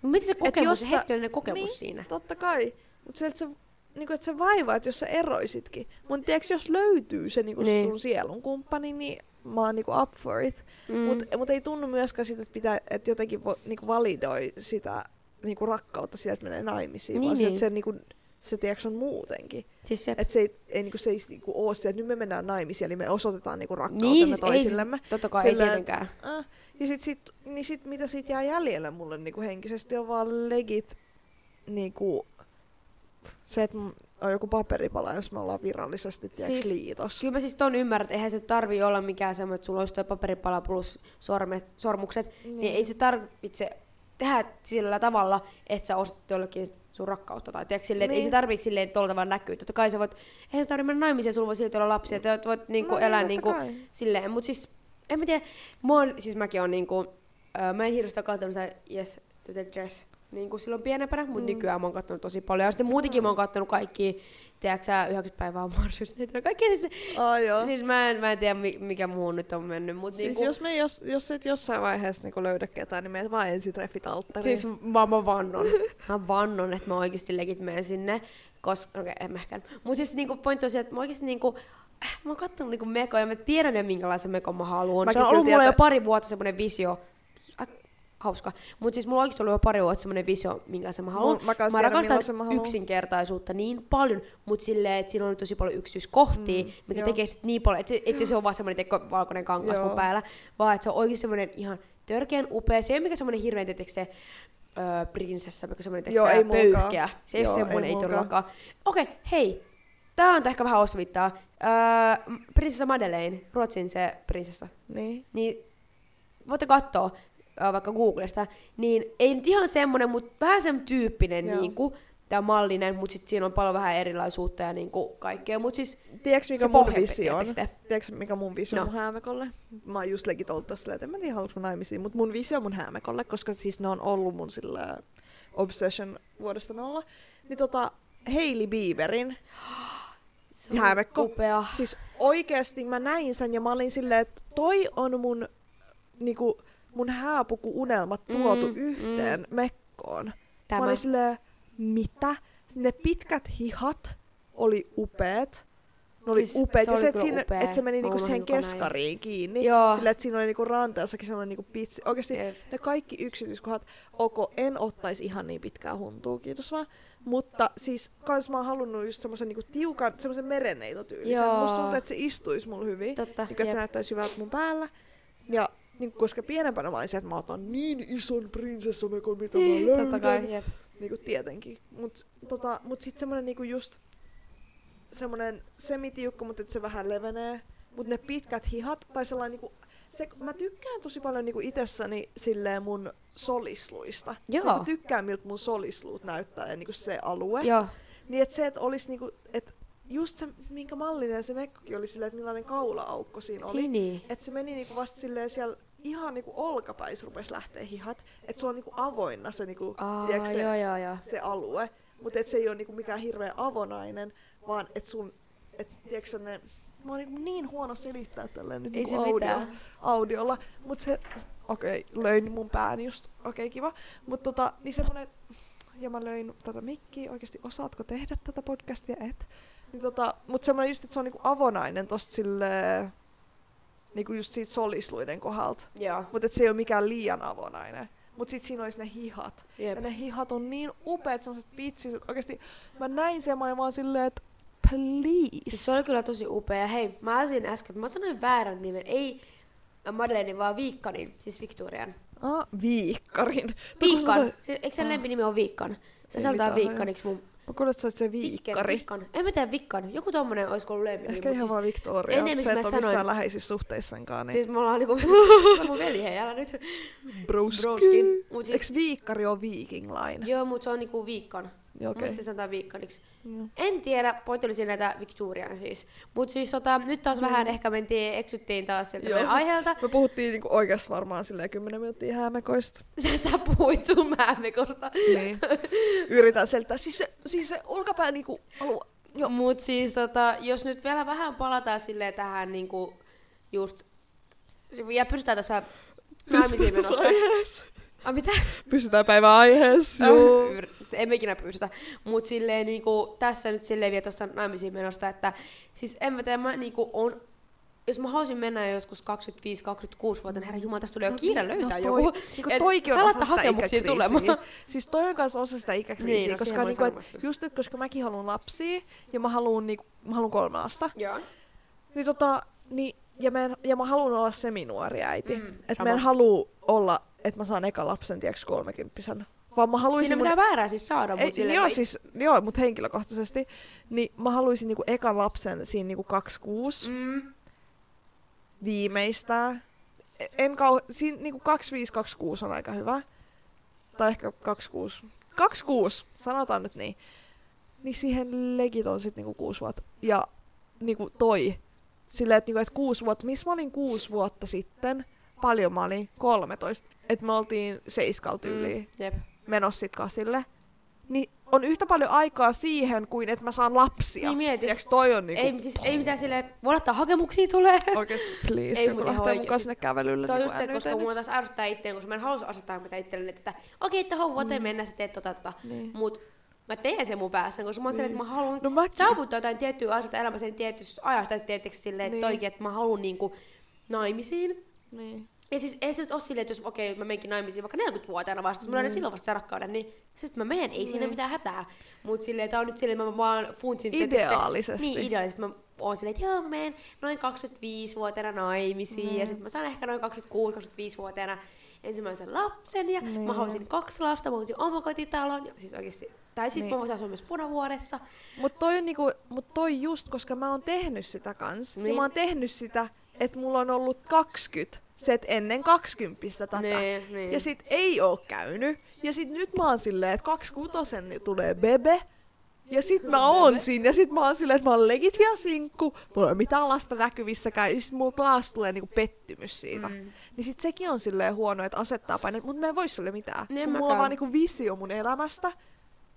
Miten se kokemus, jos se sä- hetkellinen kokemus niin, siinä? Totta kai. Mutta se, että se, niinku, että se vaiva, että jos sä eroisitkin. Mun tiedätkö, jos löytyy se niinku Niin. sun sielun kumppani, niin mä oon niinku up for it. Mm. Mutta mut ei tunnu myöskään sitä, että, pitää, että jotenkin vo, niinku validoi sitä niinku rakkautta sieltä menee naimisiin. Niin, vaan se, niin. että se, niinku, se tiedätkö, on muutenkin. Siis se, Että se ei, ei, niinku, se ei niinku ole se, että nyt me mennään naimisiin, eli me osoitetaan niinku rakkautemme niin, siis ei, toisillemme. siis, totta kai ei Silleen, tietenkään. Äh, ja sit, sit, niin sit, mitä siitä jää jäljelle mulle niinku henkisesti on vaan legit niinku, se, että on joku paperipala, jos me ollaan virallisesti tiiäks, Siis- liitos. Kyllä mä siis ton ymmärrän, että eihän se tarvii olla mikään semmoinen, että sulla olisi toi paperipala plus sormet, sormukset, niin. niin ei se tarvitse tehdä sillä tavalla, että sä ostat jollekin sun rakkautta. Tai tiedätkö, silleen, niin. ei Niin. se tarvii silleen tuolla tavalla näkyä. Totta kai sä voit, eihän se tarvitse mennä naimisiin, sulla voi silti olla lapsia, että voit niinku No niin, elää totta niinku, kai. silleen. Mut siis, en mä tiedä, mä oon, siis mäkin on niinku, öö, mä en hirveästi ole katsonut sitä Yes to the Dress niin kuin silloin pienempänä, mutta mm. nykyään mä oon katsonut tosi paljon. Ja sitten muutenkin mä oon katsonut kaikki, tiedätkö sä, 90 päivää on Marsius, niitä kaikki siis, Ai joo. siis mä en, mä en tiedä mi- mikä muu nyt on mennyt, mutta Siis niinku, jos me jos, jos et jossain vaiheessa niinku löydä ketään, niin meet vaan ensitreffit alttariin. Siis mä, mä vannon. Mä vannon, että mä oikeesti legit menen sinne. Koska, okei, okay, en mä ehkä. Mut siis niinku pointti on se, että mä oikeesti niinku, äh, mä oon kattonut niinku mekoja ja mä tiedän jo minkälaisen mekon mä haluan. Mäkin Se on ollut kyllä mulla jo pari vuotta semmonen visio. Hauska. Mut siis mulla on oikeesti ollut jo pari vuotta semmonen visio, minkälaisen mä haluan. Mun- mä mä rakastan mä yksinkertaisuutta niin paljon, mut silleen, että siinä on tosi paljon yksityiskohtia, mm, mikä joo. tekee sit niin paljon, että et se on vaan semmonen tekko valkoinen kangas mun Joo. päällä, vaan että se on oikeesti semmonen ihan törkeän upea. Se ei ole mikään semmonen hirveän, se öö, prinsessa, mikä semmoinen Joo, ei pöyhkeä. Se ei ole semmoinen, ei todellakaan. Okei, okay, hei. Tää on ehkä vähän osvittaa. Öö, prinsessa Madeleine, Ruotsin se prinsessa. Niin. Niin voitte katsoa vaikka Googlesta. Niin ei nyt ihan semmonen, mutta vähän sen tyyppinen Joo. niinku, tämä mallinen, mutta sitten siinä on paljon vähän erilaisuutta ja niinku kaikkea. Mutta siis Tiedätkö mikä mun visio on? Tiedätkö mikä mun visio on No. mun häämekolle? Mä oon just legit ollut tässä että en mä tiedä haluanko mä naimisiin, mutta mun visio on mun häämekolle, koska siis ne on ollut mun sillä obsession vuodesta nolla. Niin tota, Hailey Bieberin se häämekko. upea. Siis oikeesti mä näin sen ja mä olin silleen, että toi on mun, niinku, mun hääpuku-unelmat tuotu Mm, yhteen mekkoon. Tämä. Mä olin silleen, mitä? Ne pitkät hihat oli upeat. Ne oli Siis upeat. se Ja se, että, siinä, upea. että se meni niinku siihen keskariin kiinni. Joo. Silleen, että siinä oli niinku ranteessakin sellainen niinku pitsi. Oikeesti Jep. ne kaikki yksityiskohdat, ok, en ottaisi ihan niin pitkää huntua, kiitos vaan. Mutta siis kans mä oon halunnut just semmosen niinku tiukan, semmosen merenneitotyylisen. Joo. Musta tuntuu, että se istuisi mulle hyvin. Totta, Niin, että se näyttäisi hyvältä mun päällä. Ja niin, koska pienempänä mä olin se, että mä otan niin ison prinsessamekon, mitä mä löydän. Totta kai, jep. Niinku tietenkin. Mut, tota, mut sit semmonen niinku just semmonen semitiukka, mutta se vähän levenee. Mut ne pitkät hihat, tai sellainen niinku, se, mä tykkään tosi paljon niinku itsessäni silleen mun solisluista. Joo. Niinku tykkään miltä mun solisluut näyttää ja niinku se alue. Joo. Niin että se, että olisi niinku, että just se, minkä mallinen se mekkokin oli silleen, että millainen kaula-aukko siinä oli. Niin, niin. Että se meni niinku vasta silleen siellä ihan niinku olkapäis rupes lähteä hihat. Että se on niinku avoinna se, niinku, Aa, tiedätkö, se, joo, joo, joo. se alue. Mutta se ei ole niinku mikään hirveä avonainen, vaan että sun, et, tiedätkö ne, mä oon niinku niin huono selittää tälleen nyt se audio, mitään. audiolla. Mut se, okei, okay, löin mun pään just, okei okay, kiva. Mut tota, niin semmonen, ja mä löin tätä mikkiä, oikeasti osaatko tehdä tätä podcastia, et? Niin tota, mut semmonen just, että se on niinku avonainen tosta silleen, niinku just siitä solisluiden kohdalta. Joo. Mutta se ei ole mikään liian avonainen. Mutta sitten siinä olisi ne hihat. Jep. Ja ne hihat on niin upeat, semmoset pitsiset. Oikeesti mä näin sen, mä olin vaan silleen, että please. Siis se oli kyllä tosi upea. Hei, mä olisin äsken, että mä sanoin väärän nimen. Ei Madeleine, vaan Viikkanin, siis Victorian. Ah, viikkarin. Viikkan. Se, eikö sen Ah. lempinimi ole Viikkan? Se sanotaan Viikkaniksi mun Mä kuulen, että sä oot se viikkari. Viikkan. En mä tiedä Vikkan. Joku tommonen olisiko ollut lempinimi. Ehkä ihan siis, vaan Victoria. ennen Se miksi et ole sanoin- missään läheisissä suhteissakaan. Niin siis me ollaan niinku, se on mun veli, hei, älä nyt. broski. broski. Mut siis- Eiks viikkari ole viking line? Joo, mut se on niinku Viikkan. Joo, Okay. se sanotaan Viikkaniksi. Joo. En tiedä, pointti oli siinä näitä Victorian siis. Mut siis tota, nyt taas vähän ehkä mentiin, eksyttiin taas sieltä Joo. meidän aiheelta. Me puhuttiin niinku oikeasti varmaan silleen 10 minuuttia häämekoista. Sä, sä puhuit sun määmekosta. Niin. Yritän selittää. Siis se, siis se olkapää niinku alue. Joo. Mut siis tota, jos nyt vielä vähän palataan silleen tähän niinku just ja pysytään tässä naimisiin menosta. aiheessa. Ah, mitä? Pysytään päivän aiheessa. Joo. Se emme ikinä pystytä. Mut silleen niinku, tässä nyt silleen vielä tuosta naimisiin menosta, että siis en mä tiedä, mä niinku on jos mä haluaisin mennä joskus 25-26-vuotiaana, herra Jumala, tästä tulee jo kiire löytää no toi, joku. Niinku Et toikin on osa sitä hakemuksia ikäkriisiä. tulemaan. Siis toi on kanssa osa sitä ikäkriisiä, Niin, no koska, niinku, et, sanomassa just. just koska mäkin haluan lapsia ja mä haluan, niinku, mä haluan kolme lasta, Joo. niin tota, niin, ja, mä en, ja mä haluan olla seminuori äiti. Mm, että mä en halua olla, että mä saan eka lapsen, tiedäks, kolmekymppisen. Vaan mä haluaisin... Siinä mun- mitään väärää siis saada, mutta silleen joo, mä- siis, joo, mutta henkilökohtaisesti, niin mä haluaisin niinku ekan lapsen siinä niinku 26 mm. Viimeistään. E- En kau... Siinä niinku 25-26 on aika hyvä. Tai ehkä 26. 26, sanotaan nyt niin. Niin siihen legit on sit niinku 6 vuotta. Ja niinku toi. Silleen, että niinku, et 6 vuotta. Missä mä olin 6 vuotta sitten? Paljon mä olin? 13. Että me oltiin seiskal tyyliin. mm, jep. Menossa sit kasille, niin on yhtä paljon aikaa siihen, kuin että mä saan lapsia. Niin mieti. Tiedätkö, toi on niinku... Ei, siis, ei mitään silleen, voi laittaa hakemuksia tulee. Oikeesti, please, Ei, joku lähtee mukaan oikeesti. sinne kävelylle. Toi on niin just se, koska NYT mua taas ärsyttää itteen, koska mä en halua asettaa mitä itselleni, että okei, että hou vuoteen Mm. mennä, sä teet tota, tota. Niin. Mut mä teen sen mun päässä, koska mä oon silleen, että mä haluan No mäkin. saavuttaa jotain tiettyä asioita elämässä tietyssä ajasta, että tietysti silleen, että Niin. toikin, että mä haluan niinku naimisiin. Niin. Ja siis ei se nyt ole silleen, että jos okei, mä menenkin naimisiin vaikka 40-vuotiaana vasta, jos mä löydän Niin. silloin vasta sen rakkauden, niin sitten mä menen, ei siinä Niin. mitään hätää. Mut silleen, tää on nyt silleen, mä vaan funtsin. Ideaalisesti. Sitten, niin, ideaalisesti. Mä oon silleen, että joo, mä menen noin 25-vuotiaana naimisiin, Niin. ja sitten mä saan ehkä noin 26-25-vuotiaana ensimmäisen lapsen, ja Niin. mä haluaisin kaksi lasta, mä haluaisin omakotitalon, ja siis oikeesti, tai siis Niin. mä voisin asua myös punavuoressa. Mut toi, on niinku, mut toi just, koska mä oon tehnyt sitä kans. Niin. Niin. mä oon tehnyt sitä, että mulla on ollut 20 set ennen 20 tätä. Niin, niin. Ja sit ei oo käynyt. Ja sit nyt mä oon silleen, että 26 niin tulee bebe. Ja sit mä oon siinä, ja sit mä oon silleen, että mä oon legit vielä sinkku, mulla ei ole mitään lasta näkyvissäkään, ja sit mulla taas tulee niinku pettymys siitä. Mm. Niin sit sekin on silleen huono, että asettaa paineet, mutta mä en voi sille mitään. Niin mulla on vaan niinku visio mun elämästä,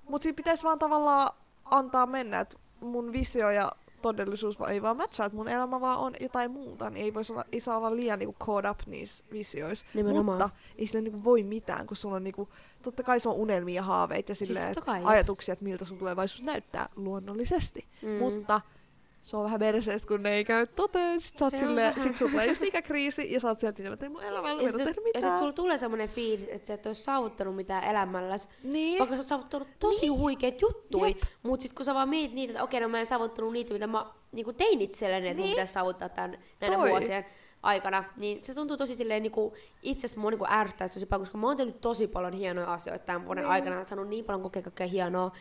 mut sit pitäisi vaan tavallaan antaa mennä, että mun visio ja todellisuus ei vaan matchaa, että mun elämä vaan on jotain muuta, niin ei, vois olla, ei saa olla liian niinku caught up niissä visioissa. Nimenomaan. Mutta ei sille niinku voi mitään, kun sulla on niinku, totta kai se on unelmia ja haaveita ja Siis silleen, jep. ajatuksia, että miltä sun tulevaisuus näyttää luonnollisesti. Mm. Mutta se on vähän perseestä, kun ne ei käy toteen. Sit, sä oot sit sulla tulee just ikäkriisi ja sä oot sieltä, että teen mun elämällä, mä en ja oo sit, tehnyt ja sit mitään. sulla tulee semmonen fiilis, että sä et ois saavuttanut mitään elämälläs. Niin. Vaikka sä oot saavuttanut tosi Niin. huikeet juttuja, Jep. mut sit kun sä vaan mietit niitä, että okei, no mä en saavuttanut niitä, mitä mä niinku tein itselleni, että niin. mun pitäisi saavuttaa tämän, näinä Toi. vuosien aikana, niin se tuntuu tosi silleen niinku, itse asiassa mua niinku ärsyttää tosi paljon, koska mä oon tehnyt tosi paljon hienoja asioita tämän vuoden niin. aikana, saanut niin paljon kokea kaikkea hienoa,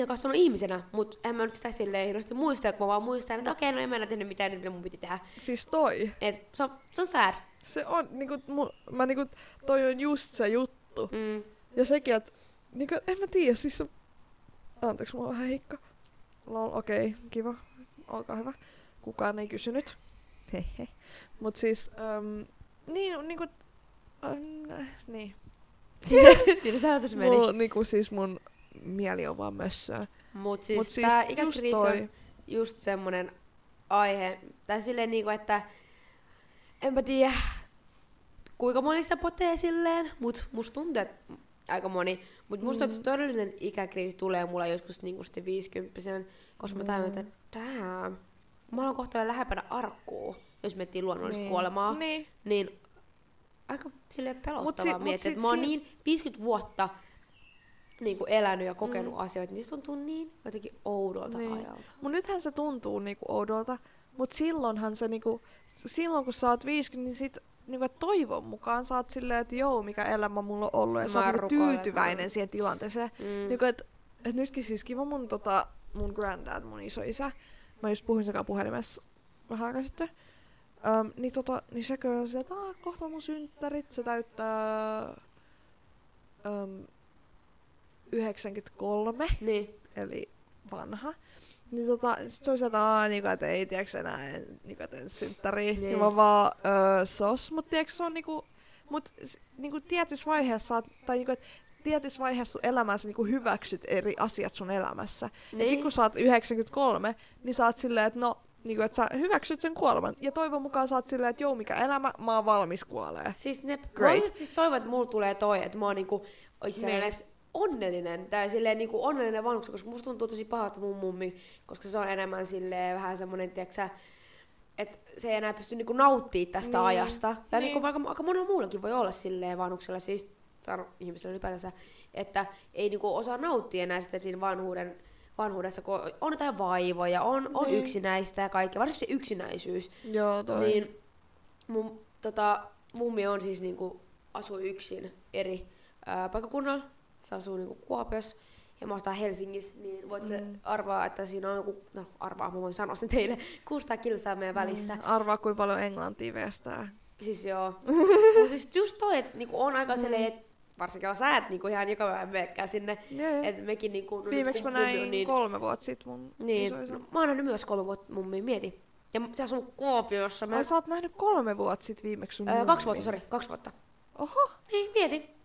ja kasvanut ihmisenä, mutta en mä nyt sitä silleen hirveästi muista, kun mä vaan muistan, että okei, no en mä enää tehnyt mitään, mitä mun piti tehdä. Siis toi. Et se on, se on sad. Se on, niinku, mu, mä niinku, toi on just se juttu. Mm. Ja sekin, että niinku, en mä tiedä, siis se... Anteeksi, mulla on vähän hikka. Lol, okei, okay, kiva. Olkaa hyvä. Kukaan ei kysynyt. Hehe. Mut siis, ähm, niin, niinku, ähm, niin. Siinä se ajatus meni. Mulla, niinku siis mun mieli on vaan mössöä. Mut siis, Mut siis just ikäkriisi toi. on just semmonen aihe, tai silleen niinku, että en mä tiedä kuinka moni sitä potee silleen, mut musta tuntuu, että aika moni. Mut musta Mm. mm. että todellinen ikäkriisi tulee mulla joskus niinku sitten 50 koska mä tajun, että damn, mä olen kohta lähempänä arkkuu, jos miettii luonnollista Niin. kuolemaa, Niin. niin aika silleen pelottavaa Mut miettiä, että mä oon si- niin 50 vuotta niin kuin elänyt ja kokenut Mm. mm. asioita, niin se tuntuu niin jotenkin oudolta Niin. ajalta. Mut nythän se tuntuu niinku oudolta, mut silloinhan se niinku, silloin kun sä oot 50, niin sit niinku, toivon mukaan sä oot silleen, että joo, mikä elämä mulla on ollut, ja Mä sä oot niinku tyytyväinen joo. siihen tilanteeseen. Mm. Niinku, et, et nytkin siis kiva mun, tota, mun granddad, mun isoisä, mä just puhuin sekä puhelimessa vähän aikaa sitten, Öm, niin, tota, niin sekö on sieltä, että kohta mun synttärit, se täyttää öm, 93 Niin. eli vanha. Niin tota, sit se oli sieltä, aah, niinku, että ei tiedäks enää, en- niinku, että en synttäriä. Niin. Niin. mä vaan, öö, sos, mut tiedäks se on niinku, mut s- niinku tietyssä vaiheessa, tai niinku, et tietyssä vaiheessa sun elämässä niinku hyväksyt eri asiat sun elämässä. Niin. Et sit kun sä oot 93, niin sä oot silleen, että no, Niinku, että sä hyväksyt sen kuoleman. Ja toivon mukaan sä oot silleen, että joo, mikä elämä, mä oon valmis kuolee. Siis ne, Great. Great. siis toivon, että mulla tulee toi, että mä oon niinku, ois Niin. Niin. onnellinen, tai silleen niinku onnellinen vanhuksi, koska musta tuntuu tosi pahalta mun mummi, koska se on enemmän silleen vähän semmonen, tiiäksä, että se ei enää pysty niinku nauttii tästä Niin. niin. ajasta. Ja Niin. niin. niinku aika, aika monella muullakin voi olla silleen vanhuksella, siis sano ihmisellä ylipäätänsä, että ei niinku osaa nauttia enää sitten siinä vanhuuden, vanhuudessa, kun on jotain vaivoja, on, on Niin. yksinäistä ja kaikkea, varsinkin se yksinäisyys. Joo, toi. Niin mun tota, mummi on siis niinku, asuu yksin eri ää, paikkakunnalla. Se asuu niinku Kuopiossa ja mä astan Helsingissä, niin voitte Mm. mm. arvaa, että siinä on joku, no arvaa, mä voin sanoa sen teille, 600 kilsaa meidän välissä. Mm, arvaa, kuinka paljon englantia vestää. Siis joo. Mut siis just toi, että niinku on aika Mm. silleen, että varsinkin sä et niinku ihan joka päivä meekään sinne. Et mekin niinku... no Viimeksi mä näin niin, kolme vuotta sitten mun niin, no, mä oon nähnyt myös kolme vuotta mummi, mieti. Ja se asuu Kuopiossa. Mä, Ai sä oot nähnyt kolme vuotta sit viimeksi sun ää, kaksi vuotta, sori, kaksi vuotta. Oho, Niin, mieti.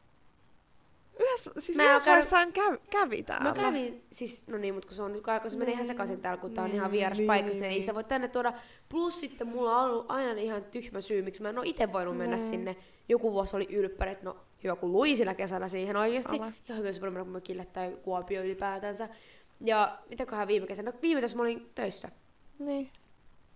Yhdessä, siis Mä yhdessä vaiheessa hän kävi, kävi täällä. Mä kävin, siis, no niin, mutta kun se on nyt aika, se menee ihan Niin. sekaisin täällä, kun tää on Niin, ihan vieras niin, paikassa, niin, niin, niin. niin sä voit tänne tuoda. Plus sitten mulla on ollut aina ihan tyhmä syy, miksi mä en ole itse voinut mennä Niin. sinne. Joku vuosi oli ylppärit, no hyvä kun luin sillä kesällä siihen oikeasti. Ala. Ja hyvä se voi mennä mökille tai Kuopio ylipäätänsä. Ja mitäköhän viime kesänä? No, viime tässä mä olin töissä. Niin,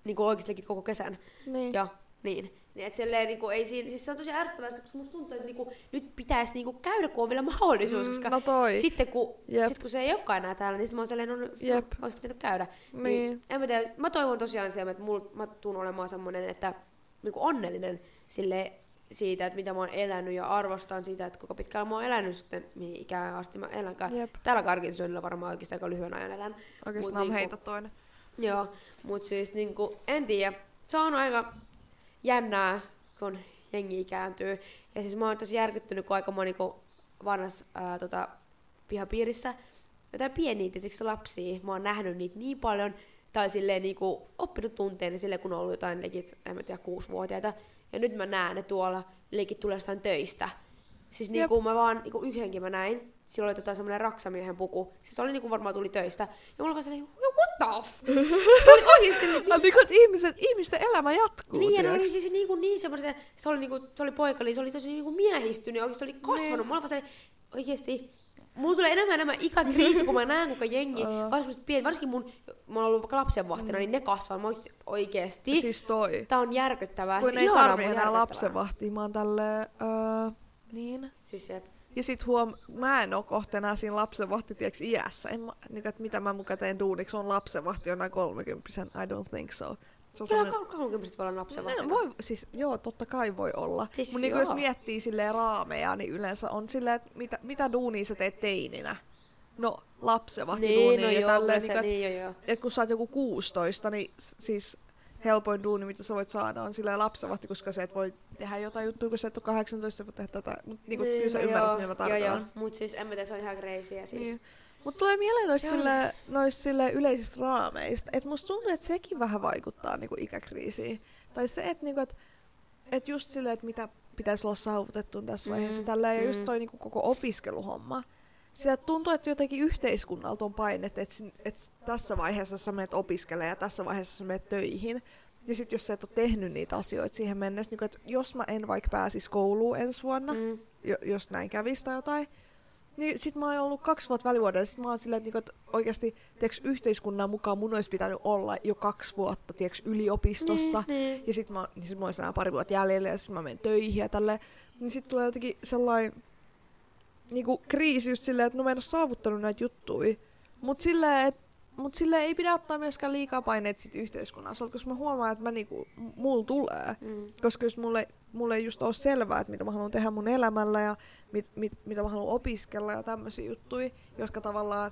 Niin kuin oikeastikin koko kesän. niin. Ja niin. Niin et silleen, niinku, ei siinä, siis se on tosi ärsyttävää, koska musta tuntuu, että niinku, nyt pitäisi niinku, käydä, kun on vielä mahdollisuus. Mm, koska no toi. sitten kun, Jep. sit kun se ei olekaan enää täällä, niin mä oon silleen, no, no Jep. olisi pitänyt käydä. Niin. en mä, tiedä, mä toivon tosiaan siellä, että mul, mä tuun olemaan semmonen, että niinku onnellinen sille siitä, että mitä mä oon elänyt ja arvostan sitä, että kuinka pitkään mä oon elänyt sitten, mihin ikään asti mä elänkään. Jep. Täällä Karkinsyönillä varmaan oikeasti aika lyhyen ajan elän. Oikeesti Mut niinku- heitä toinen. Joo, mut siis niinku, en tiedä. Se on aika jännää, kun jengi ikääntyy. Ja siis mä oon tosi järkyttynyt, kun aika moni kun vanhassa ää, tota, pihapiirissä jotain pieniä tietysti lapsia, mä oon nähnyt niitä niin paljon, tai silleen niinku oppinut tunteeni silleen, kun on ollut jotain leikit, en mä tiedä, kuusivuotiaita. Ja nyt mä näen ne tuolla, leikit tulee jostain töistä. Siis niinku mä vaan, niinku yhdenkin mä näin, sillä oli tota semmonen raksamiehen puku. Siis se oli niinku varmaan tuli töistä. Ja mulla oli vaan what the f? Oli oikeesti niinku, Ah, niinku, että ihmiset, ihmisten elämä jatkuu, niin, ja ne oli siis niinku niin semmoiset, se oli, niinku, se oli poika, eli se oli tosi niinku miehistynyt, ja oikeesti se oli kasvanut. Niin. Mulla oli vaan se, oikeesti, mulla tulee enemmän ja enemmän ikäkriisi, kun mä näen, kuinka jengi, varsinkin, pieni, varsinkin mun, mä oon ollut vaikka lapsenvahtina, niin ne kasvaa. Mä oikeesti, oikeesti Siis toi. tää on järkyttävää. Kun Siis ei ihanaa, tarvi enää järkyttävää. lapsenvahtia, mä oon tälleen, öö, niin. Siis jep. Ja sit huom, mä en oo kohta enää siinä lapsenvahti, tiiäks, iässä. En mä, niin, että mitä mä muka teen duuniksi, on lapsenvahti jonain 30 I don't think so. Se on semmonen, 30 voi olla lapsenvahtina. ne, voi, siis, joo, totta kai voi olla. Siis Mut niinku joo. jos miettii silleen raameja, niin yleensä on silleen, että mitä, mitä duunia sä teet teininä? No, lapsenvahti Niin, duunia. no ja joo, tälleen, se, niinku, et- niin, joo, joo. et kun sä oot joku 16, niin siis helpoin duuni, mitä sä voit saada, on silleen lapsenvahti, koska sä et voi tehdä jotain juttua, kun sä et ole 18, voi tehdä tätä. Mut niinku, niin, kyllä sä no ymmärrät, joo, mitä mä Joo, joo. tarkoitan. Mut siis en mä tiedä, se on ihan crazyä siis. Niin. Mut tulee mieleen noista, Se on- sille, noista sille yleisistä raameista, että musta tuntuu, että sekin vähän vaikuttaa niinku ikäkriisiin. Tai se, että niinku, et, et just silleen, että mitä pitäisi olla saavutettu tässä vaiheessa. Mm, Tälleen, ja just mm. toi niinku koko opiskeluhomma. Sillä tuntuu, että jotenkin yhteiskunnalta on painet, että et tässä vaiheessa sä menet opiskelemaan ja tässä vaiheessa sä menet töihin. Ja sitten jos sä et ole tehnyt niitä asioita siihen mennessä, niin että jos mä en vaikka pääsisi kouluun ensi vuonna, Mm. jo, jos näin kävisi tai jotain, niin sit mä oon ollut kaksi vuotta välivuoden, ja sit mä oon silleen, että, niinku, että oikeasti tiiäks, yhteiskunnan mukaan mun olisi pitänyt olla jo kaksi vuotta tiiäks, yliopistossa. Niin, niin. Ja sit mä, niin sit mä olisin pari vuotta jäljellä ja sit mä menen töihin ja tälleen. Niin sit tulee jotenkin sellainen niinku kriisi just silleen, että no mä en oo saavuttanut näitä juttuja. Mut silleen, et, mut silleen ei pidä ottaa myöskään liikaa paineet sit yhteiskunnassa, koska mä huomaan, että mä niinku, mulla tulee. Mm. Koska jos mulle, mulle ei just ole selvää, että mitä mä haluan tehdä mun elämällä ja mit, mit, mitä mä haluan opiskella ja tämmöisiä juttuja, jotka tavallaan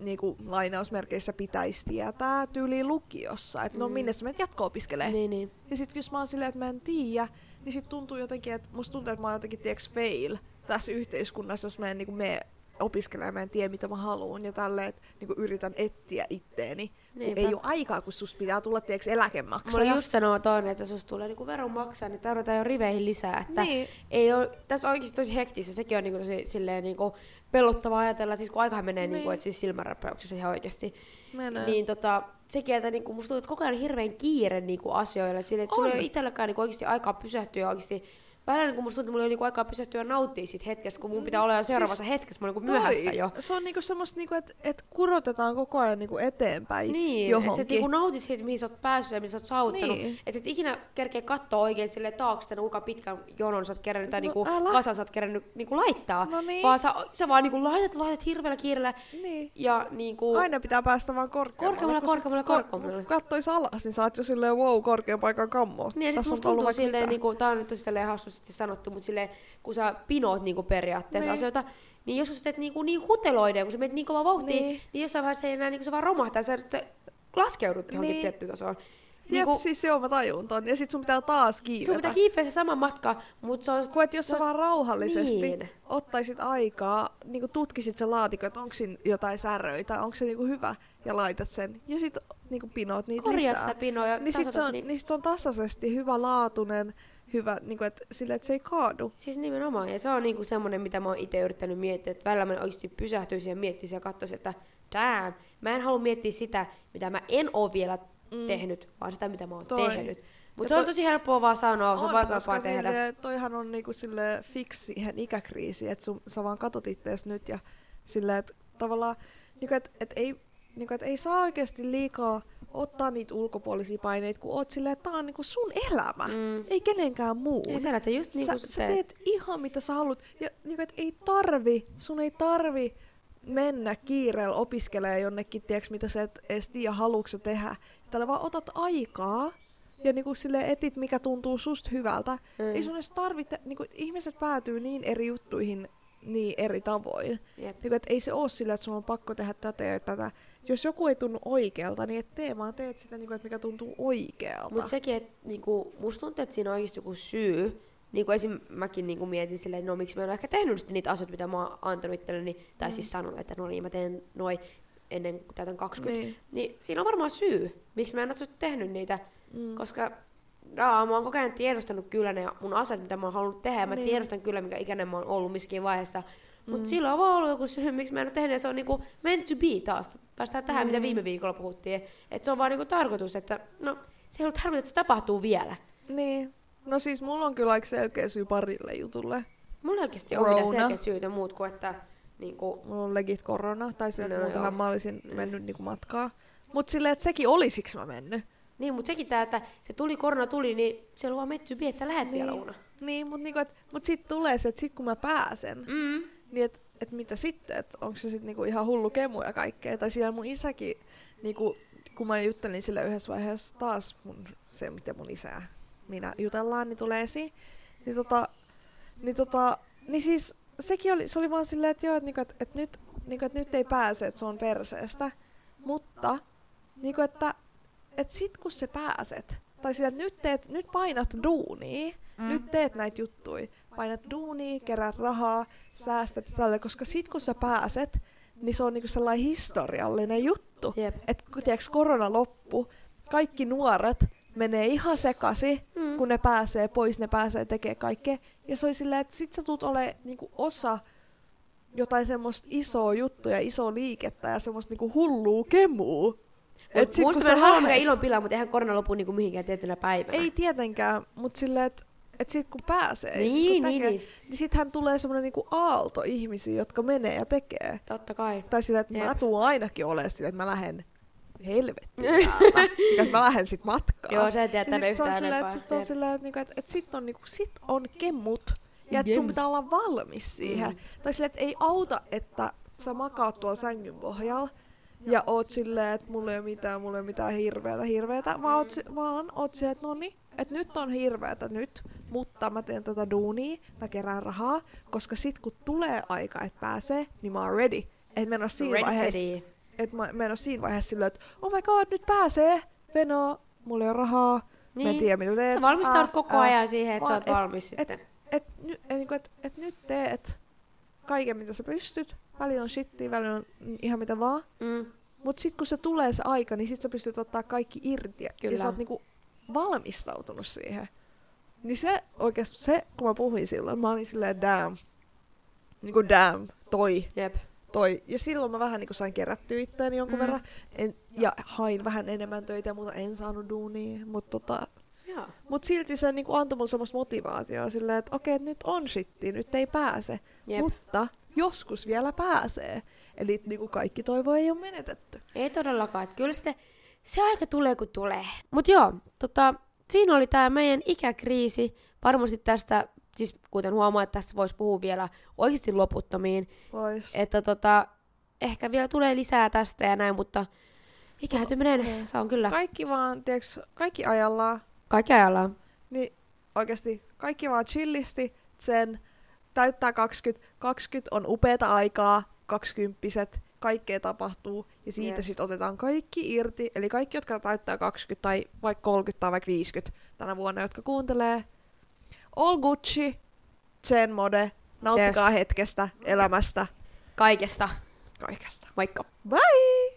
niinku, lainausmerkeissä pitäisi tietää tyyli lukiossa. Että no Mm. minne sä menet jatko-opiskelemaan. Niin, niin. Ja sit jos mä oon silleen, että mä en tiedä, niin sit tuntuu jotenkin, että musta tuntuu, että mä oon jotenkin tieks fail tässä yhteiskunnassa, jos mä en niinku mene opiskelemaan, mä en tiedä mitä mä haluan ja tälleen, että niinku yritän etsiä itteeni. Kun Niinpä. ei ole aikaa, kun susta pitää tulla Mulla eläkemaksaja. just sanoo toinen, että susta tulee niinku veron maksaa, niin tarvitaan jo riveihin lisää. Että Niin. ei ole, tässä on oikeasti tosi hektistä. Sekin on niinku tosi silleen niinku pelottavaa ajatella, siis kun aikahan menee, Niin. niinku, että siis silmänräppäyksessä ihan oikeasti. Menee. Niin tota, sekin, että niinku, musta tuntuu, että koko ajan hirveän kiire niinku, asioilla. Sille, että sulla ei On. ole itselläkään niinku, oikeasti aikaa pysähtyä ja oikeasti Välillä niin musta tuntuu, että mulla ei ole niinku aikaa pysähtyä ja nauttia siitä hetkestä, kun mun pitää olla jo seuraavassa siis hetkessä, mä oon niinku myöhässä jo. Se on niinku semmoista, niinku, että et kurotetaan koko ajan niinku eteenpäin Niin, että johonkin. sä et niinku nautit siitä, mihin sä oot päässyt ja mihin sä oot saavuttanut. Niin. Että et ikinä kerkeä katsoa oikein sille taakse, että kuinka pitkän jonon sä oot kerännyt tai No, niinku älä. kasan sä oot kerännyt niinku laittaa. No niin. Vaan sä, sä vaan niinku laitat, laitat hirveällä kiireellä Niin. ja niinku... Aina pitää päästä vaan korkeammalle. Korkeammalle, korkeammalle, ko- korkeammalle. Kun kattois alas, niin sä oot jo silleen wow, korkean paikan kammo. Niin, ja sit musta tuntuu silleen, niinku, tää on nyt tosi silleen hassusti sanottu, mutta silleen, kun sä pinoot niinku periaatteessa Niin. asioita, niin jos sä teet niinku niin huteloiden, kun sä menet niin kovaa vauhtia, Niin. niin, niin jossain vaiheessa ei enää niinku se vaan romahtaa, sä laskeudut johonkin Niin. tiettyyn tasoon. Jep, Niinku, siis joo, mä tajun ton. Ja sit sun pitää taas kiivetä. sun pitää kiipeä se sama matka, mutta se on... Kun et jos sä vaan rauhallisesti Niin. ottaisit aikaa, niin tutkisit sen laatikon, että onko siinä jotain säröitä, onko se niinku hyvä, ja laitat sen. Ja sit niinku pinoot niitä Korjaat lisää. sitä pinoa ja niin sit, se on, niin- niin sit se on tasaisesti hyvälaatuinen, hyvä, niinku, et, sille, että se ei kaadu. Siis nimenomaan, ja se on niinku semmonen, mitä mä oon itse yrittänyt miettiä, että välillä mä oikeasti pysähtyisin ja miettisin ja katsoisin, että damn, mä en halua miettiä sitä, mitä mä en oo vielä mm. tehnyt, vaan sitä, mitä mä oon Toi. tehnyt. Mutta se on tosi helppoa vaan sanoa, se on, vaikeampaa tehdä. Sille, toihan on niinku sille fix siihen ikäkriisiin, että sä vaan katot ittees nyt ja silleen, että tavallaan, niinku, että et ei, niinku, et ei saa oikeasti liikaa ottaa niitä ulkopuolisia paineita, kun oot silleen, että tää on niinku sun elämä, Mm. ei kenenkään muun. Ei sä, sä just niinku sä, sä teet ihan mitä sä haluat. Ja niinku, et ei tarvi, sun ei tarvi mennä kiireellä opiskelemaan jonnekin, tiedätkö, mitä sä et edes tiedä, haluatko tehdä. Tällä vaan otat aikaa ja niinku sille etit, mikä tuntuu susta hyvältä. Mm. Ei sun edes tarvitse, niinku, ihmiset päätyy niin eri juttuihin niin eri tavoin. Jep. Niinku, et ei se ole sillä, että sun on pakko tehdä tätä ja tätä. Jos joku ei tunnu oikealta, niin et tee, vaan teet sitä, niinku, että mikä tuntuu oikealta. Mutta sekin, että niinku, musta tuntuu, että siinä on oikeasti joku syy. Niinku esim. mäkin niinku mietin silleen, että no miksi mä en ole ehkä tehnyt sitten niitä asioita, mitä mä oon antanut itselleni, tai siis sanonut, että no niin, mä teen noin ennen kuin täytän 20. Niin. Niin. niin siinä on varmaan syy, miksi mä en ole tehnyt niitä, Mm. koska Raa, mä oon koko ajan tiedostanut kyllä ne mun asiat, mitä mä oon halunnut tehdä, ja mä Niin. tiedostan kyllä, mikä ikäinen mä oon ollut missäkin vaiheessa. Mutta mm. silloin on vaan ollut joku syy, miksi mä en ole tehnyt, ja se on niinku meant to be taas. Päästään tähän, mitä Niin. viime viikolla puhuttiin. Että se on vaan niinku tarkoitus, että no, se ei ollut tarkoitus, että se tapahtuu vielä. Niin. No siis mulla on kyllä aika selkeä syy parille jutulle. Mulla oikeasti ole mitään selkeät syytä muut kuin, että niinku, Mulla on legit korona, tai se, No, joo. mä olisin mennyt niinku matkaa. Mut silleen, että sekin oli siksi mä mennyt. Niin, mutta sekin tää, että se tuli, korona tuli, niin se on vaan be, että sä lähet vielä Niin. Uuna. Niin, mut, niinku, et, mut sit tulee se, että sit kun mä pääsen, Mm. niin et, et mitä sitten, että onko se sit niinku ihan hullu kemu ja kaikkea. Tai siellä mun isäkin, niinku, kun mä juttelin sille yhdessä vaiheessa taas mun, se, miten mun isä minä jutellaan, niin tulee esiin. Niin tota, niin tota, niin siis sekin oli, se oli vaan silleen, että joo, että niinku, et, et nyt, niinku, et nyt ei pääse, että se on perseestä. Mutta, niinku, että et sit kun sä pääset, tai sillä, että nyt, teet, nyt painat duunia, mm. nyt teet näitä juttuja, painat duunia, kerät rahaa, säästät tälle, koska sit kun sä pääset, niin se on niinku sellainen historiallinen juttu. Jep. Että korona loppu, kaikki nuoret menee ihan sekasi, Mm. kun ne pääsee pois, ne pääsee tekemään kaikkea. Ja se oli silleen, että sit sä tulet ole niinku osa jotain semmoista isoa juttua ja isoa liikettä ja semmoista niinku hullua kemuu. Et sit, Muista kun mä en sä halua mikään lähet- ilon pilaa, mutta eihän korona lopu niinku mihinkään tiettynä päivänä. Ei tietenkään, mutta silleen, että et sit kun pääsee, ja sit Niin, kun niin, tekee, niin. niin sittenhän tulee semmoinen niinku aalto ihmisiä, jotka menee ja tekee. Totta kai. Tai silleen, että mä tuun ainakin olemaan silleen, että mä lähden helvettiin täältä. mä lähden sit matkaan. Joo, sä et tiedä tänne se yhtään enempää. että sit se on silleen, että, niinku, että, että sit on, niinku, sit on kemmut. Ja että sun pitää olla valmis siihen. Mm. Tai silleen, että ei auta, että sä makaat tuolla sängyn pohjalla ja oot silleen, että mulla ei ole mitään, mulla ei ole mitään hirveätä, hirveätä, vaan oot, vaan oot silleen, että no niin, että nyt on hirveätä nyt, mutta mä teen tätä duunia, mä kerään rahaa, koska sit kun tulee aika, että pääsee, niin mä oon ready. Et mä en oo siinä Ready vaiheessa, steady. et mä, mä en oo siinä vaiheessa silleen, että oh my god, nyt pääsee, Venoo, mulla ei ole rahaa, mä en Niin. tiedä mitä teen. Sä valmistaudut koko ajan siihen, että sä oot et- valmis et- sitten. et, ny, et, niinku, et, et nyt teet kaiken mitä sä pystyt. Välillä on shittiä, välillä on ihan mitä vaan. Mm. Mut sit kun se tulee se aika, niin sit sä pystyt ottaa kaikki irti. Ja, Kyllä. ja sä oot niinku valmistautunut siihen. Niin se oikeesti, se kun mä puhuin silloin, mä olin silleen damn. Niinku damn, toi. Jep. toi. Ja silloin mä vähän niin sain kerättyä itseäni jonkun mm. verran. En, ja hain vähän enemmän töitä, mutta en saanut duunia. Mutta tota, Joo. mut silti se niin antoi mulle semmoista motivaatiota silleen, että okei, nyt on shitti, nyt ei pääse. Jep. Mutta joskus vielä pääsee. Eli niin kuin kaikki toivo ei ole menetetty. Ei todellakaan, että kyllä sitten se aika tulee kun tulee. Mut joo, tota, siinä oli tämä meidän ikäkriisi. Varmasti tästä, siis kuten huomaa, että tästä voisi puhua vielä oikeasti loputtomiin. Vois. Että tota, ehkä vielä tulee lisää tästä ja näin, mutta ikääntyminen, se on kyllä Kaikki vaan, tiiäks, kaikki ajallaan. Kaikki ajallaan. Niin oikeasti kaikki vaan chillisti sen täyttää 20. 20 on upeata aikaa, 20 kaikkea tapahtuu ja siitä Yes. yes. sitten otetaan kaikki irti. Eli kaikki, jotka täyttää 20 tai vaikka 30 tai vaikka 50 tänä vuonna, jotka kuuntelee. All Gucci, Zen Mode, nauttikaa Yes. hetkestä, elämästä, Kaikesta. kaikesta. Moikka. Bye!